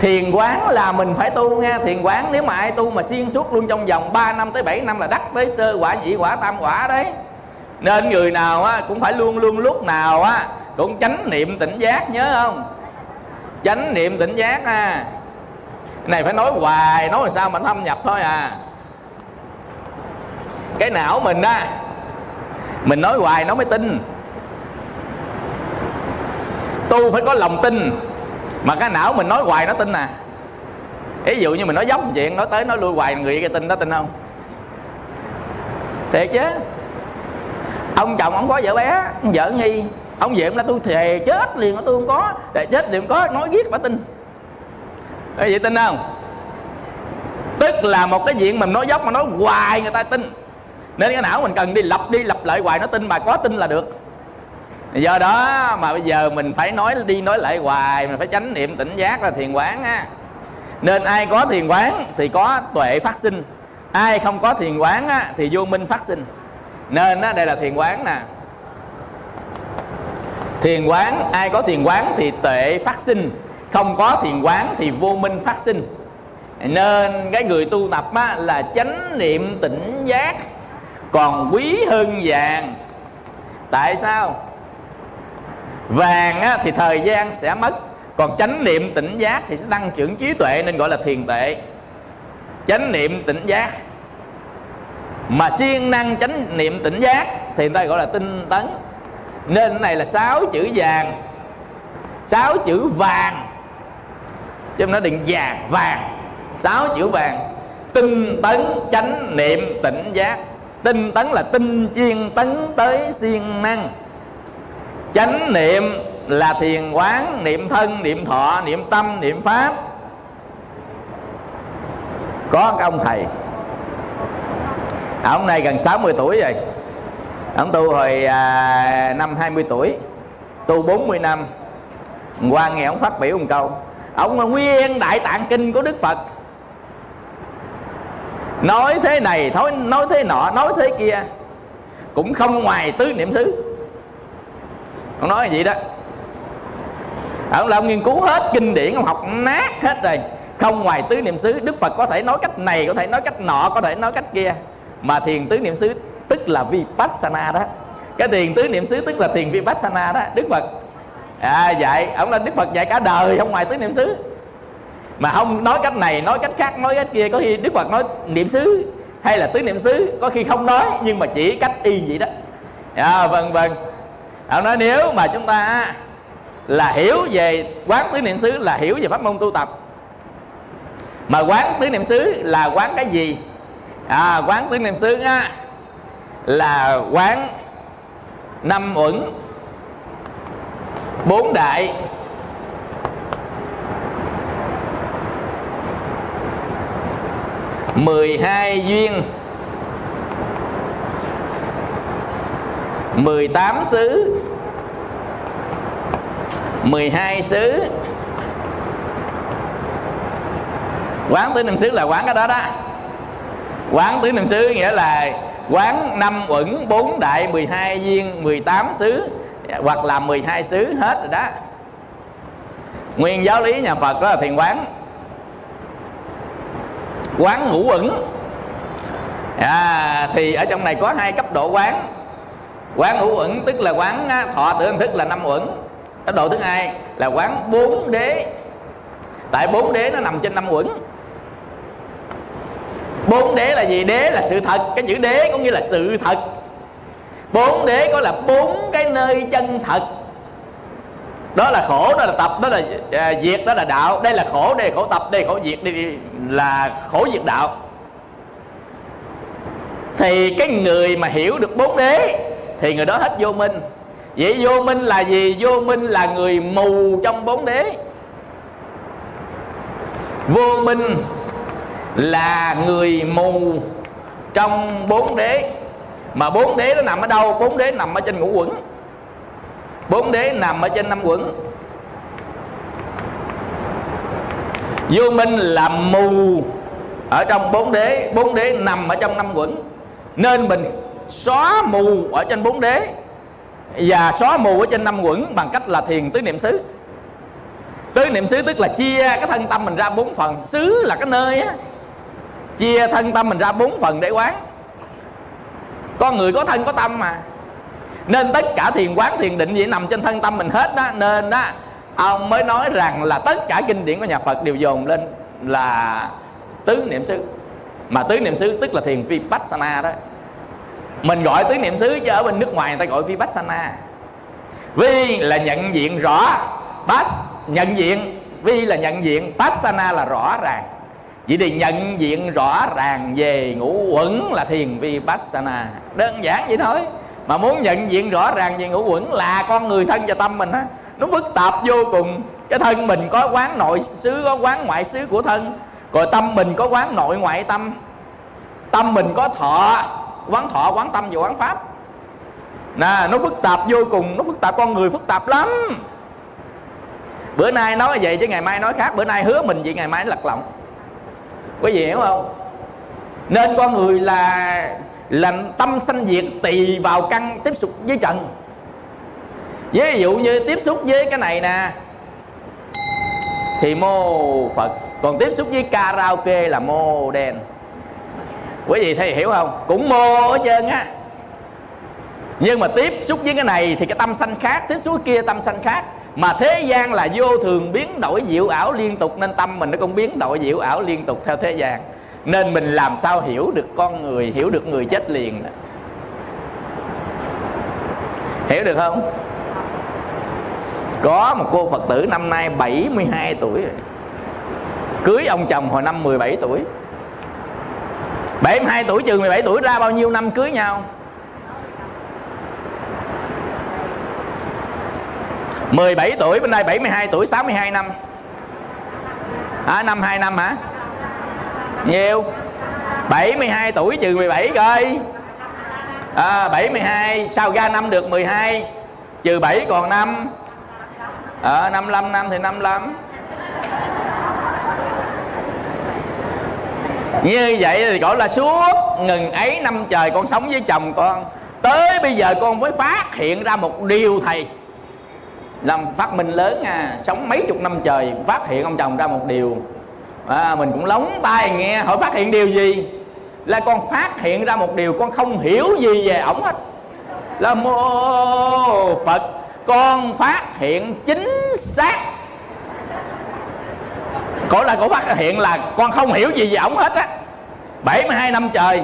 Thiền quán là mình phải tu nha. Thiền quán nếu mà ai tu mà xuyên suốt luôn trong vòng 3 năm tới 7 năm là đắc tới sơ quả nhị quả tam quả đấy. Nên người nào á cũng phải luôn luôn lúc nào á cũng chánh niệm tỉnh giác nhớ không? Chánh niệm tỉnh giác à này phải nói hoài nói làm sao mà thâm nhập thôi à. Cái não mình á mình nói hoài nó mới tin. Tu phải có lòng tin. Mà cái não mình nói hoài nó tin à. Ví dụ như mình nói giống chuyện nói tới nói lui hoài, người cái tin đó tin không? Thiệt chứ. Ông chồng ông có vợ bé vợ nghi. Ông về ông là tôi thề chết liền, tôi không có. Thề chết liền có, nói giết bà tin. Cái vậy tin không? Tức là một cái chuyện mình nói dốc mà nói hoài người ta tin nên cái não mình cần đi lặp đi lặp lại hoài nó tin mà có tin là được. Do đó mà bây giờ mình phải nói đi nói lại hoài mình phải tránh niệm tỉnh giác là thiền quán á. Nên ai có thiền quán thì có tuệ phát sinh. Ai không có thiền quán á, thì vô minh phát sinh. Nên á, đây là thiền quán nè. Thiền quán ai có thiền quán thì tuệ phát sinh. Không có thiền quán thì vô minh phát sinh. Nên cái người tu tập á, là chánh niệm tỉnh giác còn quý hơn vàng. Tại sao? Vàng á, thì thời gian sẽ mất còn chánh niệm tỉnh giác thì sẽ tăng trưởng trí tuệ nên gọi là thiền tuệ. Chánh niệm tỉnh giác. Mà siêng năng chánh niệm tỉnh giác thì người ta gọi là tinh tấn. Nên cái này là sáu chữ vàng. Sáu chữ vàng. Chứ nó đừng vàng vàng. Sáu chữ vàng. Tinh tấn chánh niệm tỉnh giác tinh tấn là tinh chuyên tấn tới siêng năng. Chánh niệm là thiền quán niệm thân niệm thọ niệm tâm niệm pháp. Có cái ông thầy. Ông này gần 60 tuổi rồi. Ông tu hồi à, năm 20 tuổi. Tu 40 năm. Qua nghe ông phát biểu một câu. Ông là nguyên đại tạng kinh của đức phật nói thế này nói nói thế nọ, nói thế kia. Cũng không ngoài tứ niệm xứ. Ông nói gì đó? Ông là ông nghiên cứu hết kinh điển, ông học nát hết rồi. Không ngoài tứ niệm xứ, đức phật có thể nói cách này, có thể nói cách nọ, có thể nói cách kia. Mà thiền tứ niệm xứ tức là vipassana đó. Cái thiền tứ niệm xứ tức là thiền vipassana đó. Đức phật à dạy ông là đức phật dạy cả đời không ngoài tứ niệm xứ mà không nói cách này nói cách khác nói cách kia có khi đức phật nói niệm xứ hay là tứ niệm xứ có khi không nói nhưng mà chỉ cách y vậy đó. À, vâng vâng. Ông nói nếu mà chúng ta là hiểu về quán tứ niệm xứ là hiểu về pháp môn tu tập mà quán tứ niệm xứ là quán cái gì? À quán tứ niệm xứ á là quán năm uẩn bốn đại. Mười hai duyên. mười tám xứ. mười hai xứ. Quán tứ niệm xứ là quán cái đó đó. Quán tứ niệm xứ nghĩa là quán năm uẩn bốn đại 12 viên 18 xứ, hoặc là 12 xứ hết rồi đó. Nguyên giáo lý nhà Phật đó là thiền quán quán ngũ ẩn, à, thì ở trong này có hai cấp độ quán. Quán ngũ ẩn tức là quán thọ tưởng thức là năm uẩn. Cấp độ thứ hai là quán bốn đế. Tại bốn đế nó nằm trên năm uẩn. Bốn đế là gì? Đế là sự thật. Cái chữ đế cũng như là sự thật. Bốn đế có là bốn cái nơi chân thật đó là khổ đó là tập đó là à, diệt đó là đạo. Đây là khổ đây là khổ tập đây là khổ diệt đây là khổ diệt đạo. Thì cái người mà hiểu được bốn đế thì người đó hết vô minh. Vậy vô minh là gì? Vô minh là người mù trong bốn đế. Vô minh là người mù trong bốn đế. Mà bốn đế nó nằm ở đâu? Bốn đế nằm ở trên ngũ quẩn bốn đế nằm ở trên năm quẩn. Vô minh là mù ở trong bốn đế bốn đế nằm ở trong năm quẩn. Nên mình xóa mù ở trên bốn đế và xóa mù ở trên năm quẩn bằng cách là thiền tứ niệm xứ. Tứ niệm xứ tức là chia cái thân tâm mình ra bốn phần. Xứ là cái nơi á. Chia thân tâm mình ra bốn phần để quán. Con người có thân có tâm mà nên tất cả thiền quán, thiền định gì nằm trên thân tâm mình hết đó nên đó ông mới nói rằng là tất cả kinh điển của nhà phật đều dồn lên là tứ niệm xứ. Mà tứ niệm xứ tức là thiền vipassana đó. Mình gọi tứ niệm xứ chứ ở bên nước ngoài người ta gọi vipassana. Vi là nhận diện rõ pass nhận diện, vi là nhận diện, passana là rõ ràng. Vậy thì nhận diện rõ ràng về ngũ quẩn là thiền vipassana. Đơn giản vậy thôi mà muốn nhận diện rõ ràng về ngũ quẩn là con người thân và tâm mình á, nó phức tạp vô cùng. Cái thân mình có quán nội xứ, có quán ngoại xứ của thân, rồi tâm mình có quán nội ngoại tâm. Tâm mình có thọ, quán thọ, quán tâm và quán pháp. Nè, nó phức tạp vô cùng, nó phức tạp, con người phức tạp lắm. Bữa nay nói vậy chứ ngày mai nói khác. Bữa nay hứa mình vậy, ngày mai nó lật lọng. Quý vị hiểu không? Nên con người là là tâm sanh diệt tùy vào căn tiếp xúc với trần. Ví dụ như tiếp xúc với cái này nè, thì mô phật. Còn tiếp xúc với karaoke là mô đen. Quý vị thấy hiểu không? Cũng mô ở trên á. Nhưng mà tiếp xúc với cái này thì cái tâm sanh khác, tiếp xúc kia tâm sanh khác. Mà thế gian là vô thường biến đổi diệu ảo liên tục, nên tâm mình nó cũng biến đổi diệu ảo liên tục theo thế gian nên mình làm sao hiểu được con người hiểu được người chết liền hiểu được không? Có một cô Phật tử năm nay 72 tuổi rồi. Cưới ông chồng hồi năm 17 tuổi. 72 tuổi trừ 17 tuổi ra bao nhiêu năm cưới nhau? 17 tuổi bên đây 72 tuổi 62 năm. À, năm 2 năm hả? Nhiêu 72 tuổi trừ 17 coi. À, 72 sao ra năm được 12 trừ 7 còn 5 à, 55 năm thì 55 như vậy thì gọi là suốt ngừng ấy năm trời con sống với chồng con. Tới bây giờ con mới phát hiện ra một điều thầy. Làm phát minh lớn à sống mấy chục năm trời phát hiện ông chồng ra một điều à, mình cũng lóng tai nghe hỏi phát hiện điều gì? Là con phát hiện ra một điều con không hiểu gì về ổng hết. Là mô phật con phát hiện chính xác. Cổ là cổ phát hiện là con không hiểu gì về ổng hết á. 72 năm trời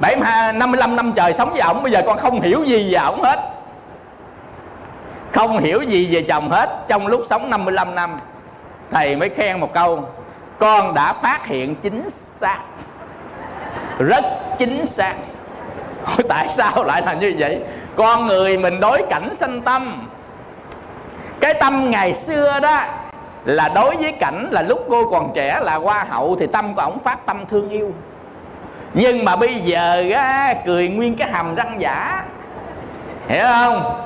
72 55 năm trời sống với ổng bây giờ con không hiểu gì về ổng hết. Không hiểu gì về chồng hết trong lúc sống 55 năm thầy mới khen một câu con đã phát hiện chính xác. Rất chính xác. Tại sao lại là như vậy? Con người mình đối cảnh sanh tâm. Cái tâm ngày xưa đó là đối với cảnh là lúc cô còn trẻ là hoa hậu thì tâm của ổng phát tâm thương yêu. Nhưng mà bây giờ á, cười nguyên cái hàm răng giả. Hiểu không?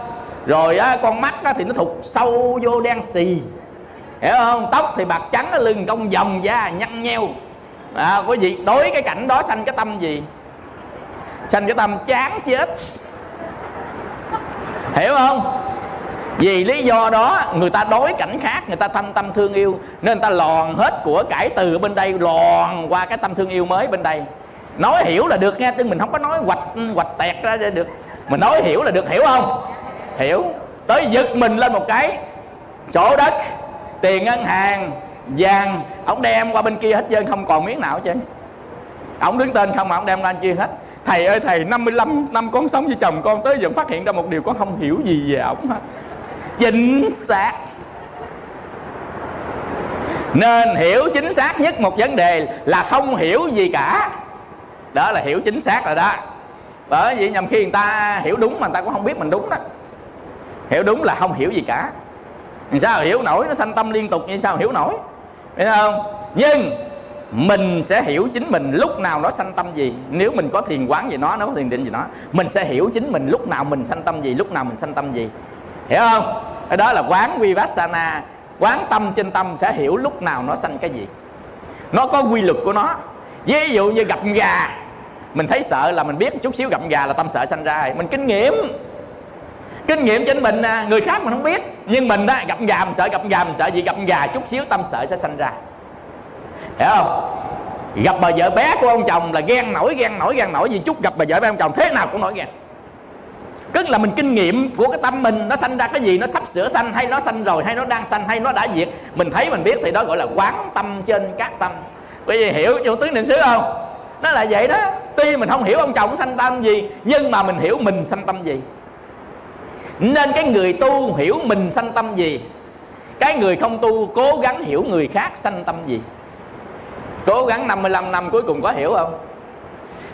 Rồi á, con mắt á, thì nó thụt sâu vô đen xì hiểu không? Tóc thì bạc trắng lưng cong vòng da nhăn nheo. À, quý vị đối cái cảnh đó sanh cái tâm gì? Sanh cái tâm chán chết. Hiểu không? Vì lý do đó người ta đối cảnh khác người ta thâm tâm thương yêu nên người ta lòn hết của cải từ bên đây lòn qua cái tâm thương yêu mới bên đây. Nói hiểu là được nghe chứ mình không có nói hoạch hoạch tẹt ra được. Mình nói hiểu là được hiểu không? Hiểu. Tới giật mình lên một cái chỗ đất tiền ngân hàng, vàng, ông đem qua bên kia hết trơn, không còn miếng nào chứ ông đứng tên không mà ông đem lên kia hết. Thầy ơi, thầy 55 năm con sống với chồng con tới giờ phát hiện ra một điều con không hiểu gì về ổng hết. Chính xác. Nên hiểu chính xác nhất một vấn đề là không hiểu gì cả. Đó là hiểu chính xác rồi đó. Bởi vì nhầm khi người ta hiểu đúng mà người ta cũng không biết mình đúng đó. Hiểu đúng là không hiểu gì cả làm sao hiểu nổi, nó sanh tâm liên tục như sao hiểu nổi? Biết không? Nhưng mình sẽ hiểu chính mình lúc nào nó sanh tâm gì. Nếu mình có thiền quán gì nó nó có thiền định gì nó, mình sẽ hiểu chính mình lúc nào mình sanh tâm gì, lúc nào mình sanh tâm gì. Hiểu không? Cái đó là quán vipassana. Quán tâm trên tâm sẽ hiểu lúc nào nó sanh cái gì. Nó có quy luật của nó. Ví dụ như gặp gà. Mình thấy sợ là mình biết chút xíu gặp gà là tâm sợ sanh ra mình kinh nghiệm kinh nghiệm trên mình à, người khác mình không biết. Nhưng mình đó gặp già mình sợ gặp già mình sợ gì gặp già chút xíu tâm sợ sẽ sanh ra. Hiểu không? Gặp bà vợ bé của ông chồng là ghen nổi ghen nổi ghen nổi gì chút gặp bà vợ bé ông chồng thế nào cũng nổi ghen. Tức là mình kinh nghiệm của cái tâm mình nó sanh ra cái gì nó sắp sửa sanh hay nó sanh rồi hay nó đang sanh hay nó đã diệt. Mình thấy mình biết thì đó gọi là quán tâm trên các tâm. Bởi vì hiểu chỗ tướng niệm xứ không? Nó là vậy đó. Tuy mình không hiểu ông chồng sanh tâm gì nhưng mà mình hiểu mình sanh tâm gì nên cái người tu hiểu mình sanh tâm gì? Cái người không tu cố gắng hiểu người khác sanh tâm gì? Cố gắng 55 năm cuối cùng có hiểu không?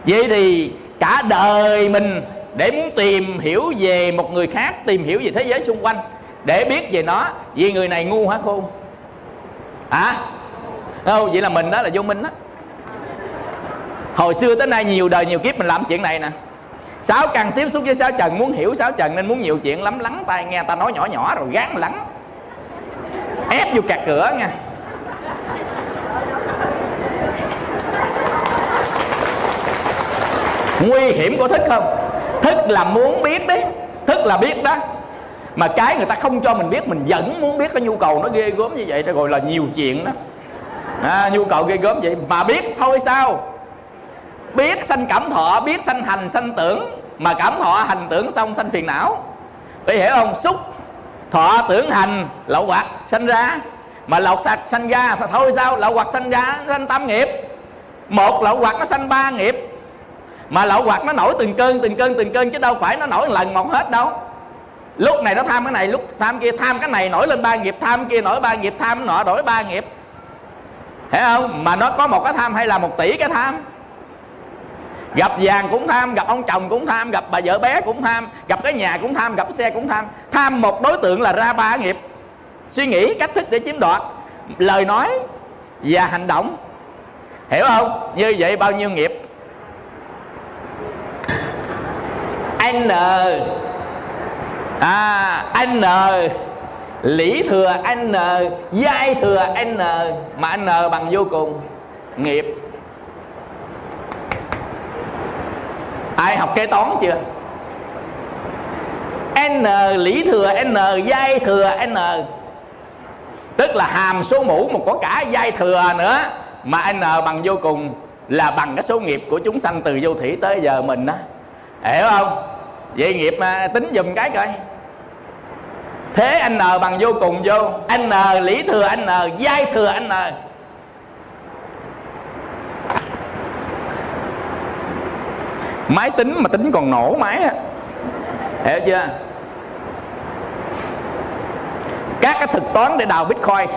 Vậy thì cả đời mình để muốn tìm hiểu về một người khác, tìm hiểu về thế giới xung quanh, để biết về nó, vì người này ngu hả khôn hả? Không vậy là mình đó là vô minh đó. Hồi xưa tới nay nhiều đời nhiều kiếp mình làm chuyện này nè sáu căn tiếp xúc với sáu trần muốn hiểu sáu trần nên muốn nhiều chuyện lắm lắng tai nghe ta nói nhỏ nhỏ rồi gán lắng. Ép vô cạc cửa nha. Nguy hiểm của thức không? Thức là muốn biết đấy thức là biết đó. Mà cái người ta không cho mình biết mình vẫn muốn biết cái nhu cầu nó ghê gớm như vậy rồi gọi là nhiều chuyện đó. À, nhu cầu ghê gớm vậy mà biết thôi sao? Biết sanh cảm thọ, biết sanh hành, sanh tưởng. Mà cảm thọ, hành tưởng xong sanh phiền não. Vì hiểu không? Xúc, thọ, tưởng, hành, lậu hoặc sanh ra. Mà lậu sạch, sanh ra. Thôi sao? Lậu hoặc sanh ra, sanh tam nghiệp. Một, lậu hoặc nó sanh ba nghiệp. Mà lậu hoặc nó nổi từng cơn từng cơn từng cơn, chứ đâu phải nó nổi lần một hết đâu. Lúc này nó tham cái này, lúc tham kia tham cái này, nổi lên ba nghiệp. Tham kia nổi ba nghiệp, tham nọ nổi ba nghiệp. Hiểu không? Mà nó có một cái tham hay là một tỷ cái tham? Gặp vàng cũng tham, gặp ông chồng cũng tham, gặp bà vợ bé cũng tham, gặp cái nhà cũng tham, gặp xe cũng tham. Tham một đối tượng là ra ba nghiệp. Suy nghĩ cách thức để chiếm đoạt. Lời nói và hành động. Hiểu không? Như vậy bao nhiêu nghiệp? N. À n. Lý thừa n giai thừa n. Mà n bằng vô cùng. Nghiệp. Ai học kế toán chưa? N lý thừa, n giai thừa, n. Tức là hàm số mũ một có cả giai thừa nữa, mà n bằng vô cùng là bằng cái số nghiệp của chúng sanh từ vô thủy tới giờ mình đó hiểu không? Vậy nghiệp mà tính dùm cái coi. Thế n bằng vô cùng vô, n lý thừa, n giai thừa, n. máy tính mà tính còn nổ máy á. Hiểu chưa? Các cái thực toán để đào bitcoin.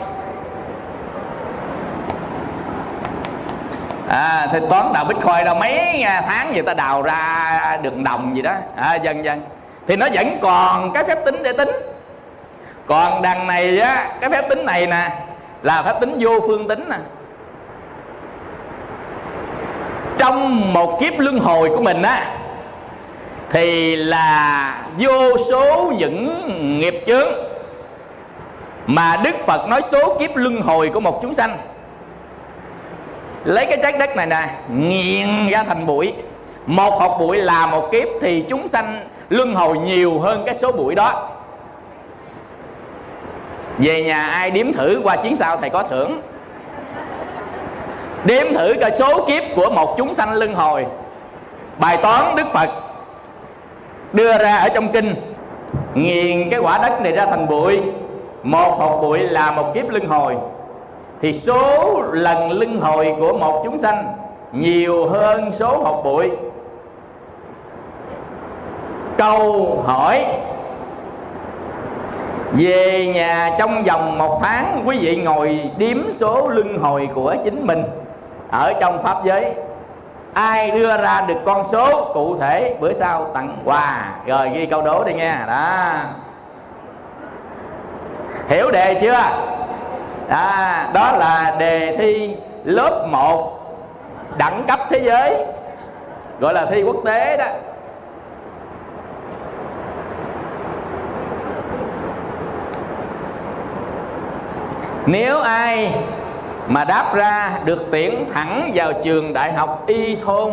À, thì toán đào bitcoin đâu mấy à, tháng gì ta đào ra được đồng gì đó. À, dần dần thì nó vẫn còn cái phép tính để tính. Còn đằng này á cái phép tính này nè là phép tính vô phương tính nè trong một kiếp luân hồi của mình á, thì là vô số những nghiệp chướng mà đức phật nói số kiếp luân hồi của một chúng sanh. Lấy cái trái đất này nè, nghiền ra thành bụi. Một hột bụi là một kiếp thì chúng sanh luân hồi nhiều hơn cái số bụi đó. Về nhà ai điếm thử qua chuyến sau thầy có thưởng đếm thử cả số kiếp của một chúng sanh luân hồi. Bài toán đức phật đưa ra ở trong kinh. Nghiền cái quả đất này ra thành bụi. Một hột bụi là một kiếp luân hồi. Thì số lần luân hồi của một chúng sanh nhiều hơn số hột bụi. Câu hỏi về nhà trong vòng một tháng, quý vị ngồi điếm số luân hồi của chính mình ở trong pháp giới ai đưa ra được con số cụ thể bữa sau tặng quà. Rồi ghi câu đố đi nha. Đó. Hiểu đề chưa? À, đó là đề thi lớp 1 đẳng cấp thế giới gọi là thi quốc tế đó. Nếu ai mà đáp ra được tuyển thẳng vào trường đại học y thôn.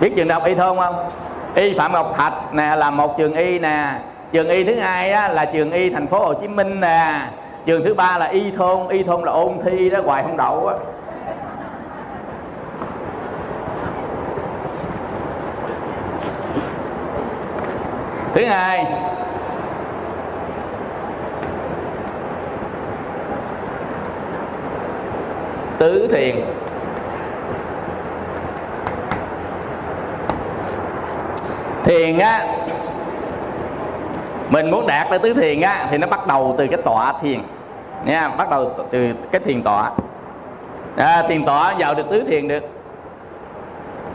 Biết trường đại học y thôn không? Y phạm ngọc thạch nè là một trường y nè. Trường y thứ hai á, là trường y thành phố hồ chí minh nè. Trường thứ ba là y thôn. Y thôn là ôn thi đó hoài không đậu á. Thứ hai tứ thiền. Thiền á mình muốn đạt tới tứ thiền á thì nó bắt đầu từ cái tọa thiền. Nha bắt đầu từ cái thiền tọa. À, thiền tọa vào được tứ thiền được.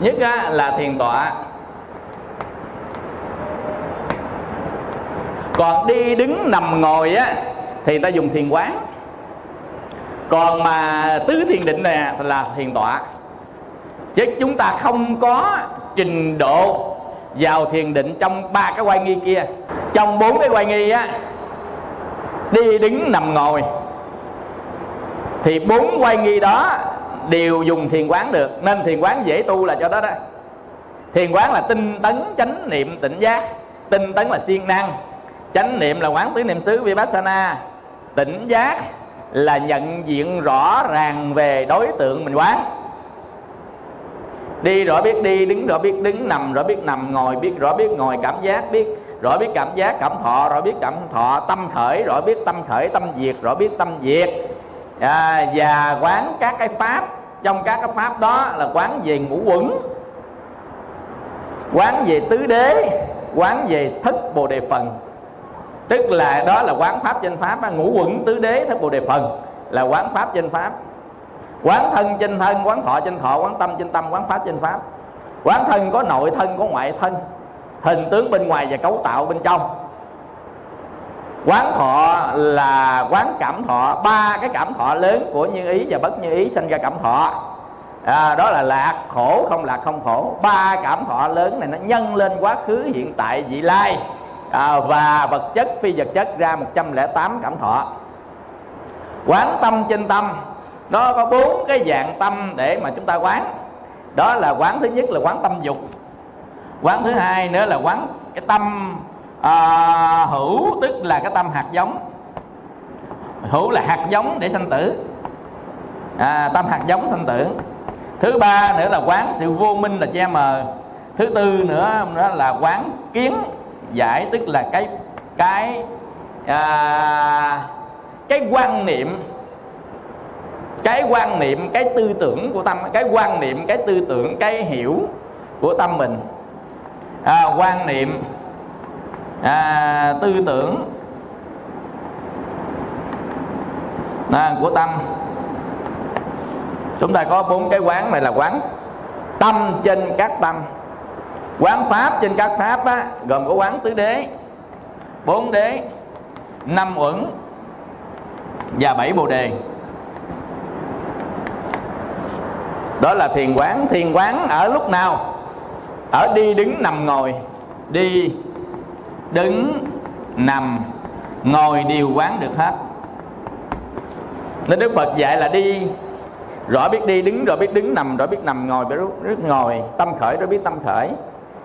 Nhất á, là thiền tọa. Còn đi đứng nằm ngồi á thì ta dùng thiền quán còn mà tứ thiền định này là thiền tọa. Chứ chúng ta không có trình độ vào thiền định trong ba cái quay nghi kia. Trong bốn cái quay nghi á, đi đứng nằm ngồi. Thì bốn quay nghi đó đều dùng thiền quán được. Nên thiền quán dễ tu là cho đó đó. Thiền quán là tinh tấn chánh niệm tỉnh giác. Tinh tấn là siêng năng. Chánh niệm là quán tứ niệm xứ vipassana. Tỉnh giác là nhận diện rõ ràng về đối tượng mình quán. Đi rõ biết đi đứng rõ biết đứng nằm rõ biết nằm ngồi biết rõ biết ngồi cảm giác biết rõ biết cảm giác cảm thọ rõ biết cảm thọ tâm khởi rõ biết tâm khởi tâm diệt rõ biết tâm diệt. À, và quán các cái pháp trong các cái pháp đó là quán về ngũ quẩn quán về tứ đế quán về thất bồ đề phần tức là đó là quán pháp danh pháp ngũ quẩn tứ đế thất bồ đề phần là quán pháp danh pháp. Quán thân trên thân quán thọ trên thọ quán tâm trên tâm quán pháp trên pháp. Quán thân có nội thân có ngoại thân hình tướng bên ngoài và cấu tạo bên trong. Quán thọ là quán cảm thọ ba cái cảm thọ lớn của như ý và bất như ý sinh ra cảm thọ. À, đó là lạc khổ không lạc không khổ. Ba cảm thọ lớn này nó nhân lên quá khứ hiện tại vị lai à, và vật chất phi vật chất ra 108 cảm thọ. Quán tâm trên tâm. Nó có bốn cái dạng tâm để mà chúng ta quán. Đó là quán thứ nhất là quán tâm dục. Quán thứ hai nữa là quán cái tâm à, hữu tức là cái tâm hạt giống. Hữu là hạt giống để sanh tử. À, tâm hạt giống sanh tử. Thứ ba nữa là quán sự vô minh là che mờ. Thứ tư nữa đó là quán kiến giải tức là cái cái à, cái quan niệm cái quan niệm cái tư tưởng của tâm cái quan niệm cái tư tưởng cái hiểu của tâm mình. À, quan niệm à, tư tưởng à, của tâm. Chúng ta có bốn cái quán này là quán tâm trên các tâm quán pháp trên các pháp á, gồm có quán tứ đế bốn đế năm uẩn và bảy bồ đề. Đó là thiền quán. Thiền quán ở lúc nào? Ở đi đứng nằm ngồi. Đi đứng nằm ngồi đều quán được hết. Nên đức phật dạy là đi rõ biết đi đứng rồi biết đứng nằm rồi biết nằm ngồi biết biết ngồi tâm khởi rồi biết tâm khởi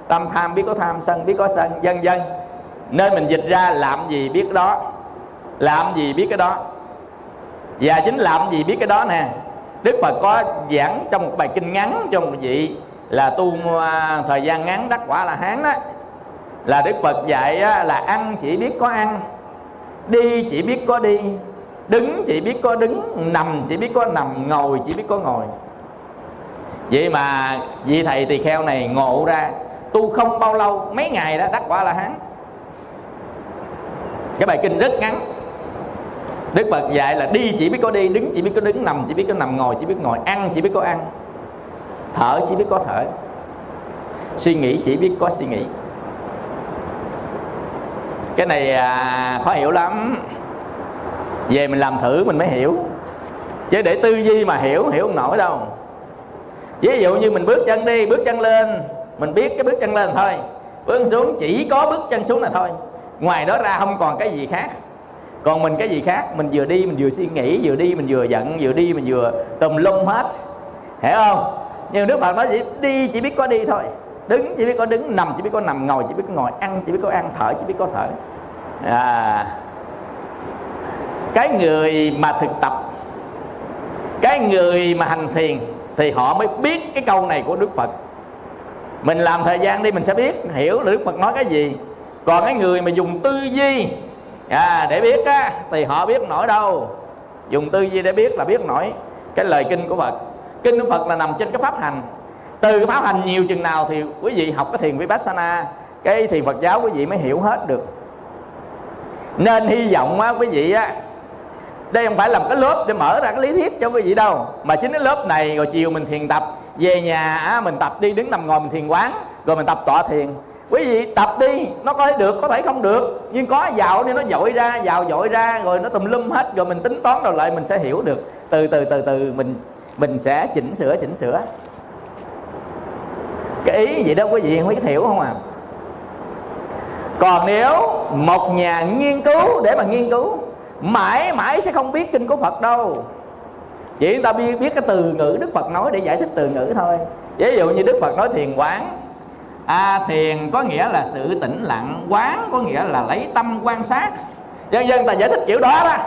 tâm tham biết có tham, sân biết có sân vân vân nên mình dịch ra làm gì biết đó, làm gì biết cái đó. Và chính làm gì biết cái đó nè, đức phật có giảng trong một bài kinh ngắn cho một vị là tu thời gian ngắn, đắc quả là hán đó. Là đức phật dạy là ăn chỉ biết có ăn, đi chỉ biết có đi, đứng chỉ biết có đứng, nằm chỉ biết có nằm, ngồi chỉ biết có ngồi. Vậy mà vị thầy tỳ kheo này ngộ ra tu không bao lâu mấy ngày đó đắc quả là hán. Cái bài kinh rất ngắn. Đức Phật dạy là đi chỉ biết có đi Đứng chỉ biết có đứng Nằm chỉ biết có nằm Ngồi chỉ biết ngồi Ăn chỉ biết có ăn Thở chỉ biết có thở Suy nghĩ chỉ biết có suy nghĩ. Cái này à, khó hiểu lắm. Về mình làm thử mình mới hiểu. Chứ để tư duy mà hiểu Hiểu không nổi đâu. Ví dụ như mình bước chân đi Bước chân lên mình biết cái bước chân lên thôi. Bước xuống chỉ có bước chân xuống là thôi. Ngoài đó ra không còn cái gì khác. Còn mình cái gì khác? Mình vừa đi mình vừa suy nghĩ, vừa đi mình vừa giận, vừa đi mình vừa tùm lum hết. Hiểu không? Nhưng đức phật nói chỉ đi chỉ biết có đi thôi. Đứng chỉ biết có đứng, nằm chỉ biết có nằm, ngồi chỉ biết có ngồi, ăn chỉ biết có ăn, thở chỉ biết có thở. À. Cái người mà thực tập, cái người mà hành thiền thì họ mới biết cái câu này của đức phật mình làm thời gian đi mình sẽ biết hiểu đức phật nói cái gì. Còn cái người mà dùng tư duy à, để biết á thì họ biết nổi đâu. Dùng tư duy để biết là biết nổi cái lời kinh của phật. Kinh của phật là nằm trên cái pháp hành. Từ cái pháp hành nhiều chừng nào thì quý vị học cái thiền vipassana cái thiền phật giáo quý vị mới hiểu hết được. Nên hy vọng á quý vị á đây không phải làm cái lớp để mở ra cái lý thuyết cho quý vị đâu mà chính cái lớp này rồi chiều mình thiền tập về nhà á, mình tập đi đứng nằm ngồi mình thiền quán rồi mình tập tọa thiền. Quý vị tập đi nó có thể được có thể không được. Nhưng có vào đi nó dội ra vào dội ra rồi nó tùm lum hết rồi mình tính toán rồi lại mình sẽ hiểu được. Từ từ từ từ mình mình sẽ chỉnh sửa chỉnh sửa. Cái ý vậy đó quý vị không biết hiểu không à? Còn nếu một nhà nghiên cứu để mà nghiên cứu mãi mãi sẽ không biết kinh của phật đâu chỉ chúng ta biết, biết cái từ ngữ đức phật nói để giải thích từ ngữ thôi. Ví dụ như đức phật nói thiền quán. À, thiền có nghĩa là sự tĩnh lặng quán có nghĩa là lấy tâm quan sát. Dân dân ta giải thích kiểu đó đó.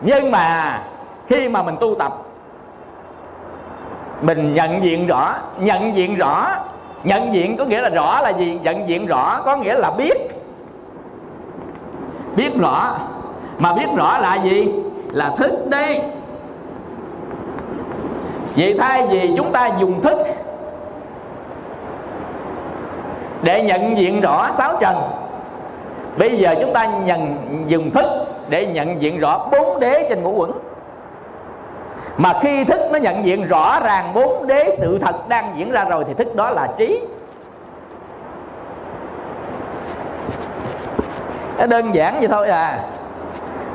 Nhưng mà khi mà mình tu tập mình nhận diện rõ nhận diện rõ. Nhận diện có nghĩa là rõ là gì? Nhận diện rõ có nghĩa là biết. Biết rõ. Mà biết rõ là gì? Là thức đi vậy thay vì chúng ta dùng thức để nhận diện rõ sáu trần, bây giờ chúng ta nhận, dùng thức để nhận diện rõ bốn đế trên ngũ quẩn. Mà khi thức nó nhận diện rõ ràng bốn đế sự thật đang diễn ra rồi thì thức đó là trí. Nó đơn giản vậy thôi à.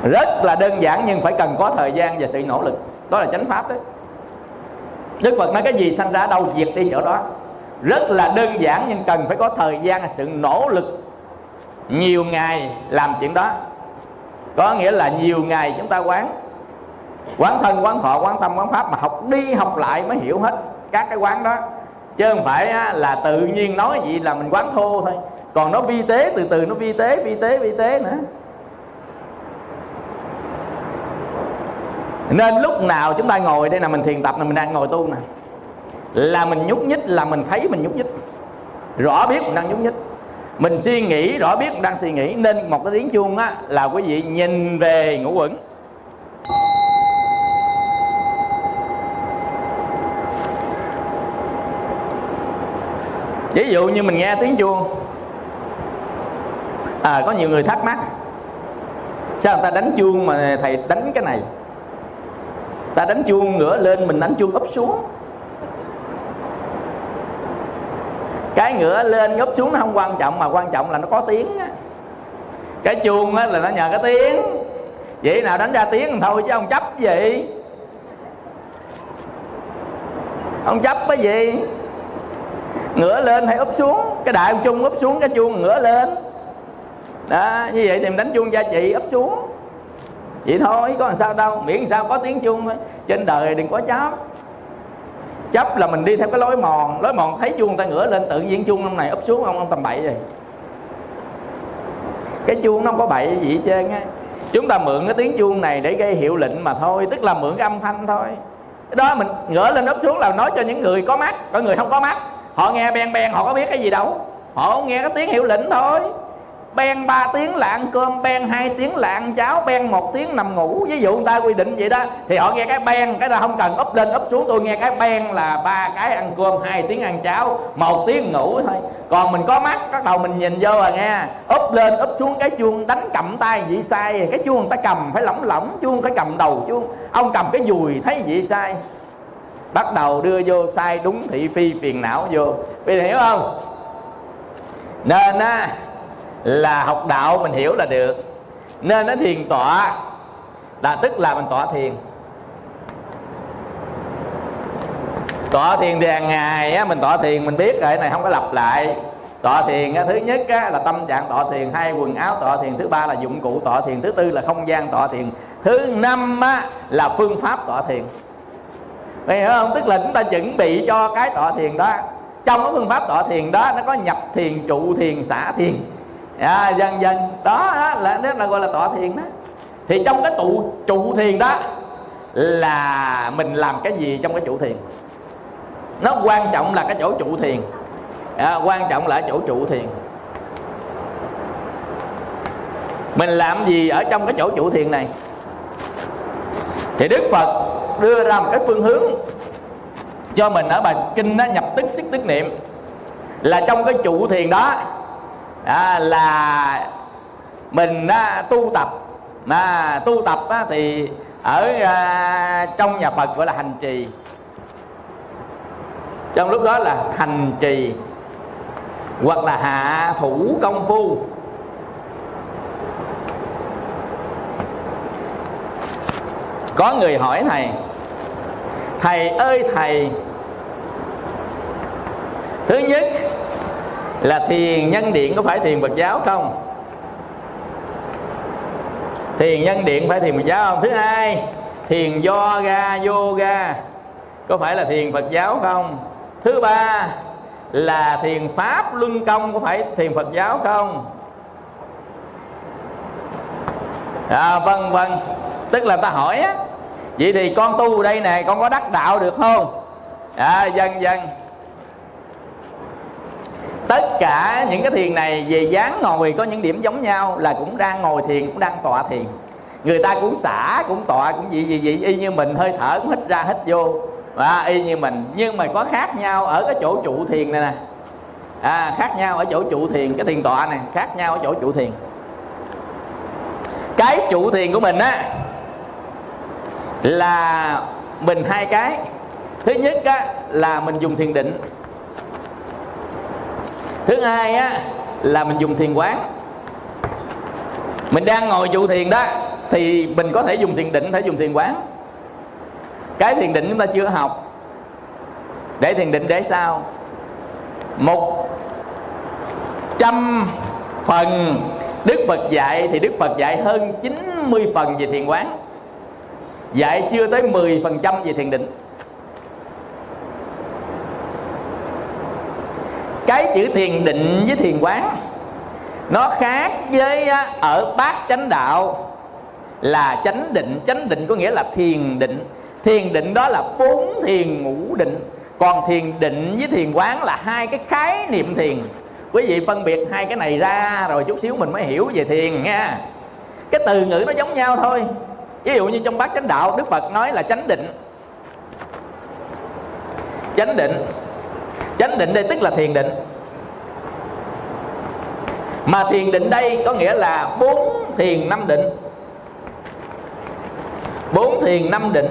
Rất là đơn giản nhưng phải cần có thời gian và sự nỗ lực. Đó là chánh pháp đấy đức phật nói, cái gì sanh ra đâu, diệt đi chỗ đó. Rất là đơn giản nhưng cần phải có thời gian, sự nỗ lực, nhiều ngày làm chuyện đó. Có nghĩa là nhiều ngày chúng ta quán quán thân, quán thọ, quán tâm, quán pháp mà học đi, học lại mới hiểu hết các cái quán đó. Chứ không phải là tự nhiên nói gì là mình quán thô thôi. Còn nó vi tế, từ từ nó vi tế vi tế vi tế nữa. Nên lúc nào chúng ta ngồi đây là mình thiền tập là mình đang ngồi tu nè. Là mình nhúc nhích, là mình thấy mình nhúc nhích. Rõ biết mình đang nhúc nhích. Mình suy nghĩ, rõ biết mình đang suy nghĩ. Nên một cái tiếng chuông á, là quý vị nhìn về ngũ quẩn. Ví dụ như mình nghe tiếng chuông. À có nhiều người thắc mắc. Sao người ta đánh chuông mà thầy đánh cái này? Ta đánh chuông ngửa lên, mình đánh chuông úp xuống. Cái ngửa lên úp xuống nó không quan trọng, mà quan trọng là nó có tiếng á. Cái chuông á là nó nhờ cái tiếng. Vậy nào đánh ra tiếng thôi chứ không chấp gì? Ông chấp cái gì? Ngửa lên hay úp xuống? Cái đại ông chung úp xuống, cái chuông ngửa lên. Đó, như vậy thì mình đánh chuông gia trị úp xuống vậy thôi, có làm sao đâu. Miễn sao, có tiếng chuông thôi. Trên đời đừng có chấp chấp là mình đi theo cái lối mòn. Lối mòn thấy chuông ta ngửa lên, tự nhiên chuông ông này úp xuống, ông ông tầm bậy rồi cái chuông nó không có bậy gì hết trơn á. Chúng ta mượn cái tiếng chuông này để gây hiệu lệnh mà thôi, tức là mượn cái âm thanh thôi. Đó mình ngửa lên úp xuống là nói cho những người có mắt. Có người không có mắt. Họ nghe beng beng, họ có biết cái gì đâu. Họ nghe cái tiếng hiệu lệnh thôi ben 3 tiếng là ăn cơm, ben 2 tiếng là ăn cháo, ben một tiếng nằm ngủ. Ví dụ người ta quy định vậy đó, thì họ nghe cái ben, cái đó không cần úp lên úp xuống. Tôi nghe cái ben là ba cái ăn cơm, hai tiếng ăn cháo, một tiếng ngủ thôi. Còn mình có mắt, bắt đầu mình nhìn vô rồi nghe. Úp lên úp xuống, cái chuông đánh cầm tay vị sai. Cái chuông người ta cầm phải lỏng lỏng, chuông phải cầm đầu chuông. Ông cầm cái dùi thấy vị sai. Bắt đầu đưa vô sai đúng thị phi phiền não vô. Bây giờ hiểu không? Nên á là học đạo mình hiểu là được. Nên nó thiền tọa. Là tức là mình tọa thiền. Tọa thiền thì hàng ngày á, mình tọa thiền mình biết rồi cái này không có lặp lại. Tọa thiền á, thứ nhất á, là tâm trạng tọa thiền. Hai quần áo tọa thiền. Thứ ba là dụng cụ tọa thiền. Thứ tư là không gian tọa thiền. Thứ năm á, là phương pháp tọa thiền. Mày hiểu không? Tức là chúng ta chuẩn bị cho cái tọa thiền đó. Trong cái phương pháp tọa thiền đó Nó có nhập thiền, trụ thiền, xả thiền à, dần dần. Đó, đó là đó là gọi là tọa thiền đó. Thì trong cái tụ trụ thiền đó là mình làm cái gì trong cái trụ thiền? Nó quan trọng là cái chỗ trụ thiền. À, quan trọng là chỗ trụ thiền. Mình làm gì ở trong cái chỗ trụ thiền này? Thì đức phật đưa ra một cái phương hướng cho mình ở bài kinh nó nhập tức xích tức niệm. Là trong cái trụ thiền đó à, là mình à, tu tập. Mà tu tập á, thì ở à, trong nhà Phật gọi là hành trì. Trong lúc đó là hành trì hoặc là hạ thủ công phu. Có người hỏi thầy thầy ơi thầy thứ nhất là thiền nhân điện có phải thiền Phật giáo không? Thiền nhân điện phải thiền Phật giáo không? Thứ hai thiền yoga yoga có phải là thiền Phật giáo không? Thứ ba là thiền pháp luân công có phải thiền Phật giáo không? À, vâng vâng. Tức là ta hỏi á vậy thì con tu đây nè con có đắc đạo được không? À dân dân tất cả những cái thiền này về dáng ngồi có những điểm giống nhau là cũng đang ngồi thiền cũng đang tọa thiền. Người ta cũng xả cũng tọa cũng gì gì gì. Y như mình hơi thở cũng hít ra hít vô. Và y như mình. Nhưng mà có khác nhau ở cái chỗ trụ thiền này nè. À, khác nhau ở chỗ trụ thiền cái thiền tọa này. Khác nhau ở chỗ trụ thiền. Cái trụ thiền của mình á là mình hai cái. Thứ nhất á, là mình dùng thiền định thứ hai á, là mình dùng thiền quán. Mình đang ngồi trụ thiền đó, thì mình có thể dùng thiền định, thể dùng thiền quán. Cái thiền định chúng ta chưa học. Để thiền định để sao? Một trăm phần Đức Phật dạy thì Đức Phật dạy hơn 90 phần về thiền quán. Dạy chưa tới 10% về thiền định. Cái chữ thiền định với thiền quán. Nó khác với ở bát chánh đạo là chánh định. Chánh định có nghĩa là thiền định. Thiền định đó là bốn thiền ngũ định. Còn thiền định với thiền quán là hai cái khái niệm thiền. Quý vị phân biệt hai cái này ra rồi chút xíu mình mới hiểu về thiền nha. Cái từ ngữ nó giống nhau thôi. Ví dụ như trong bát chánh đạo, đức phật nói là chánh định. Chánh định chánh định đây tức là thiền định. Mà thiền định đây có nghĩa là bốn thiền năm định. Bốn thiền năm định.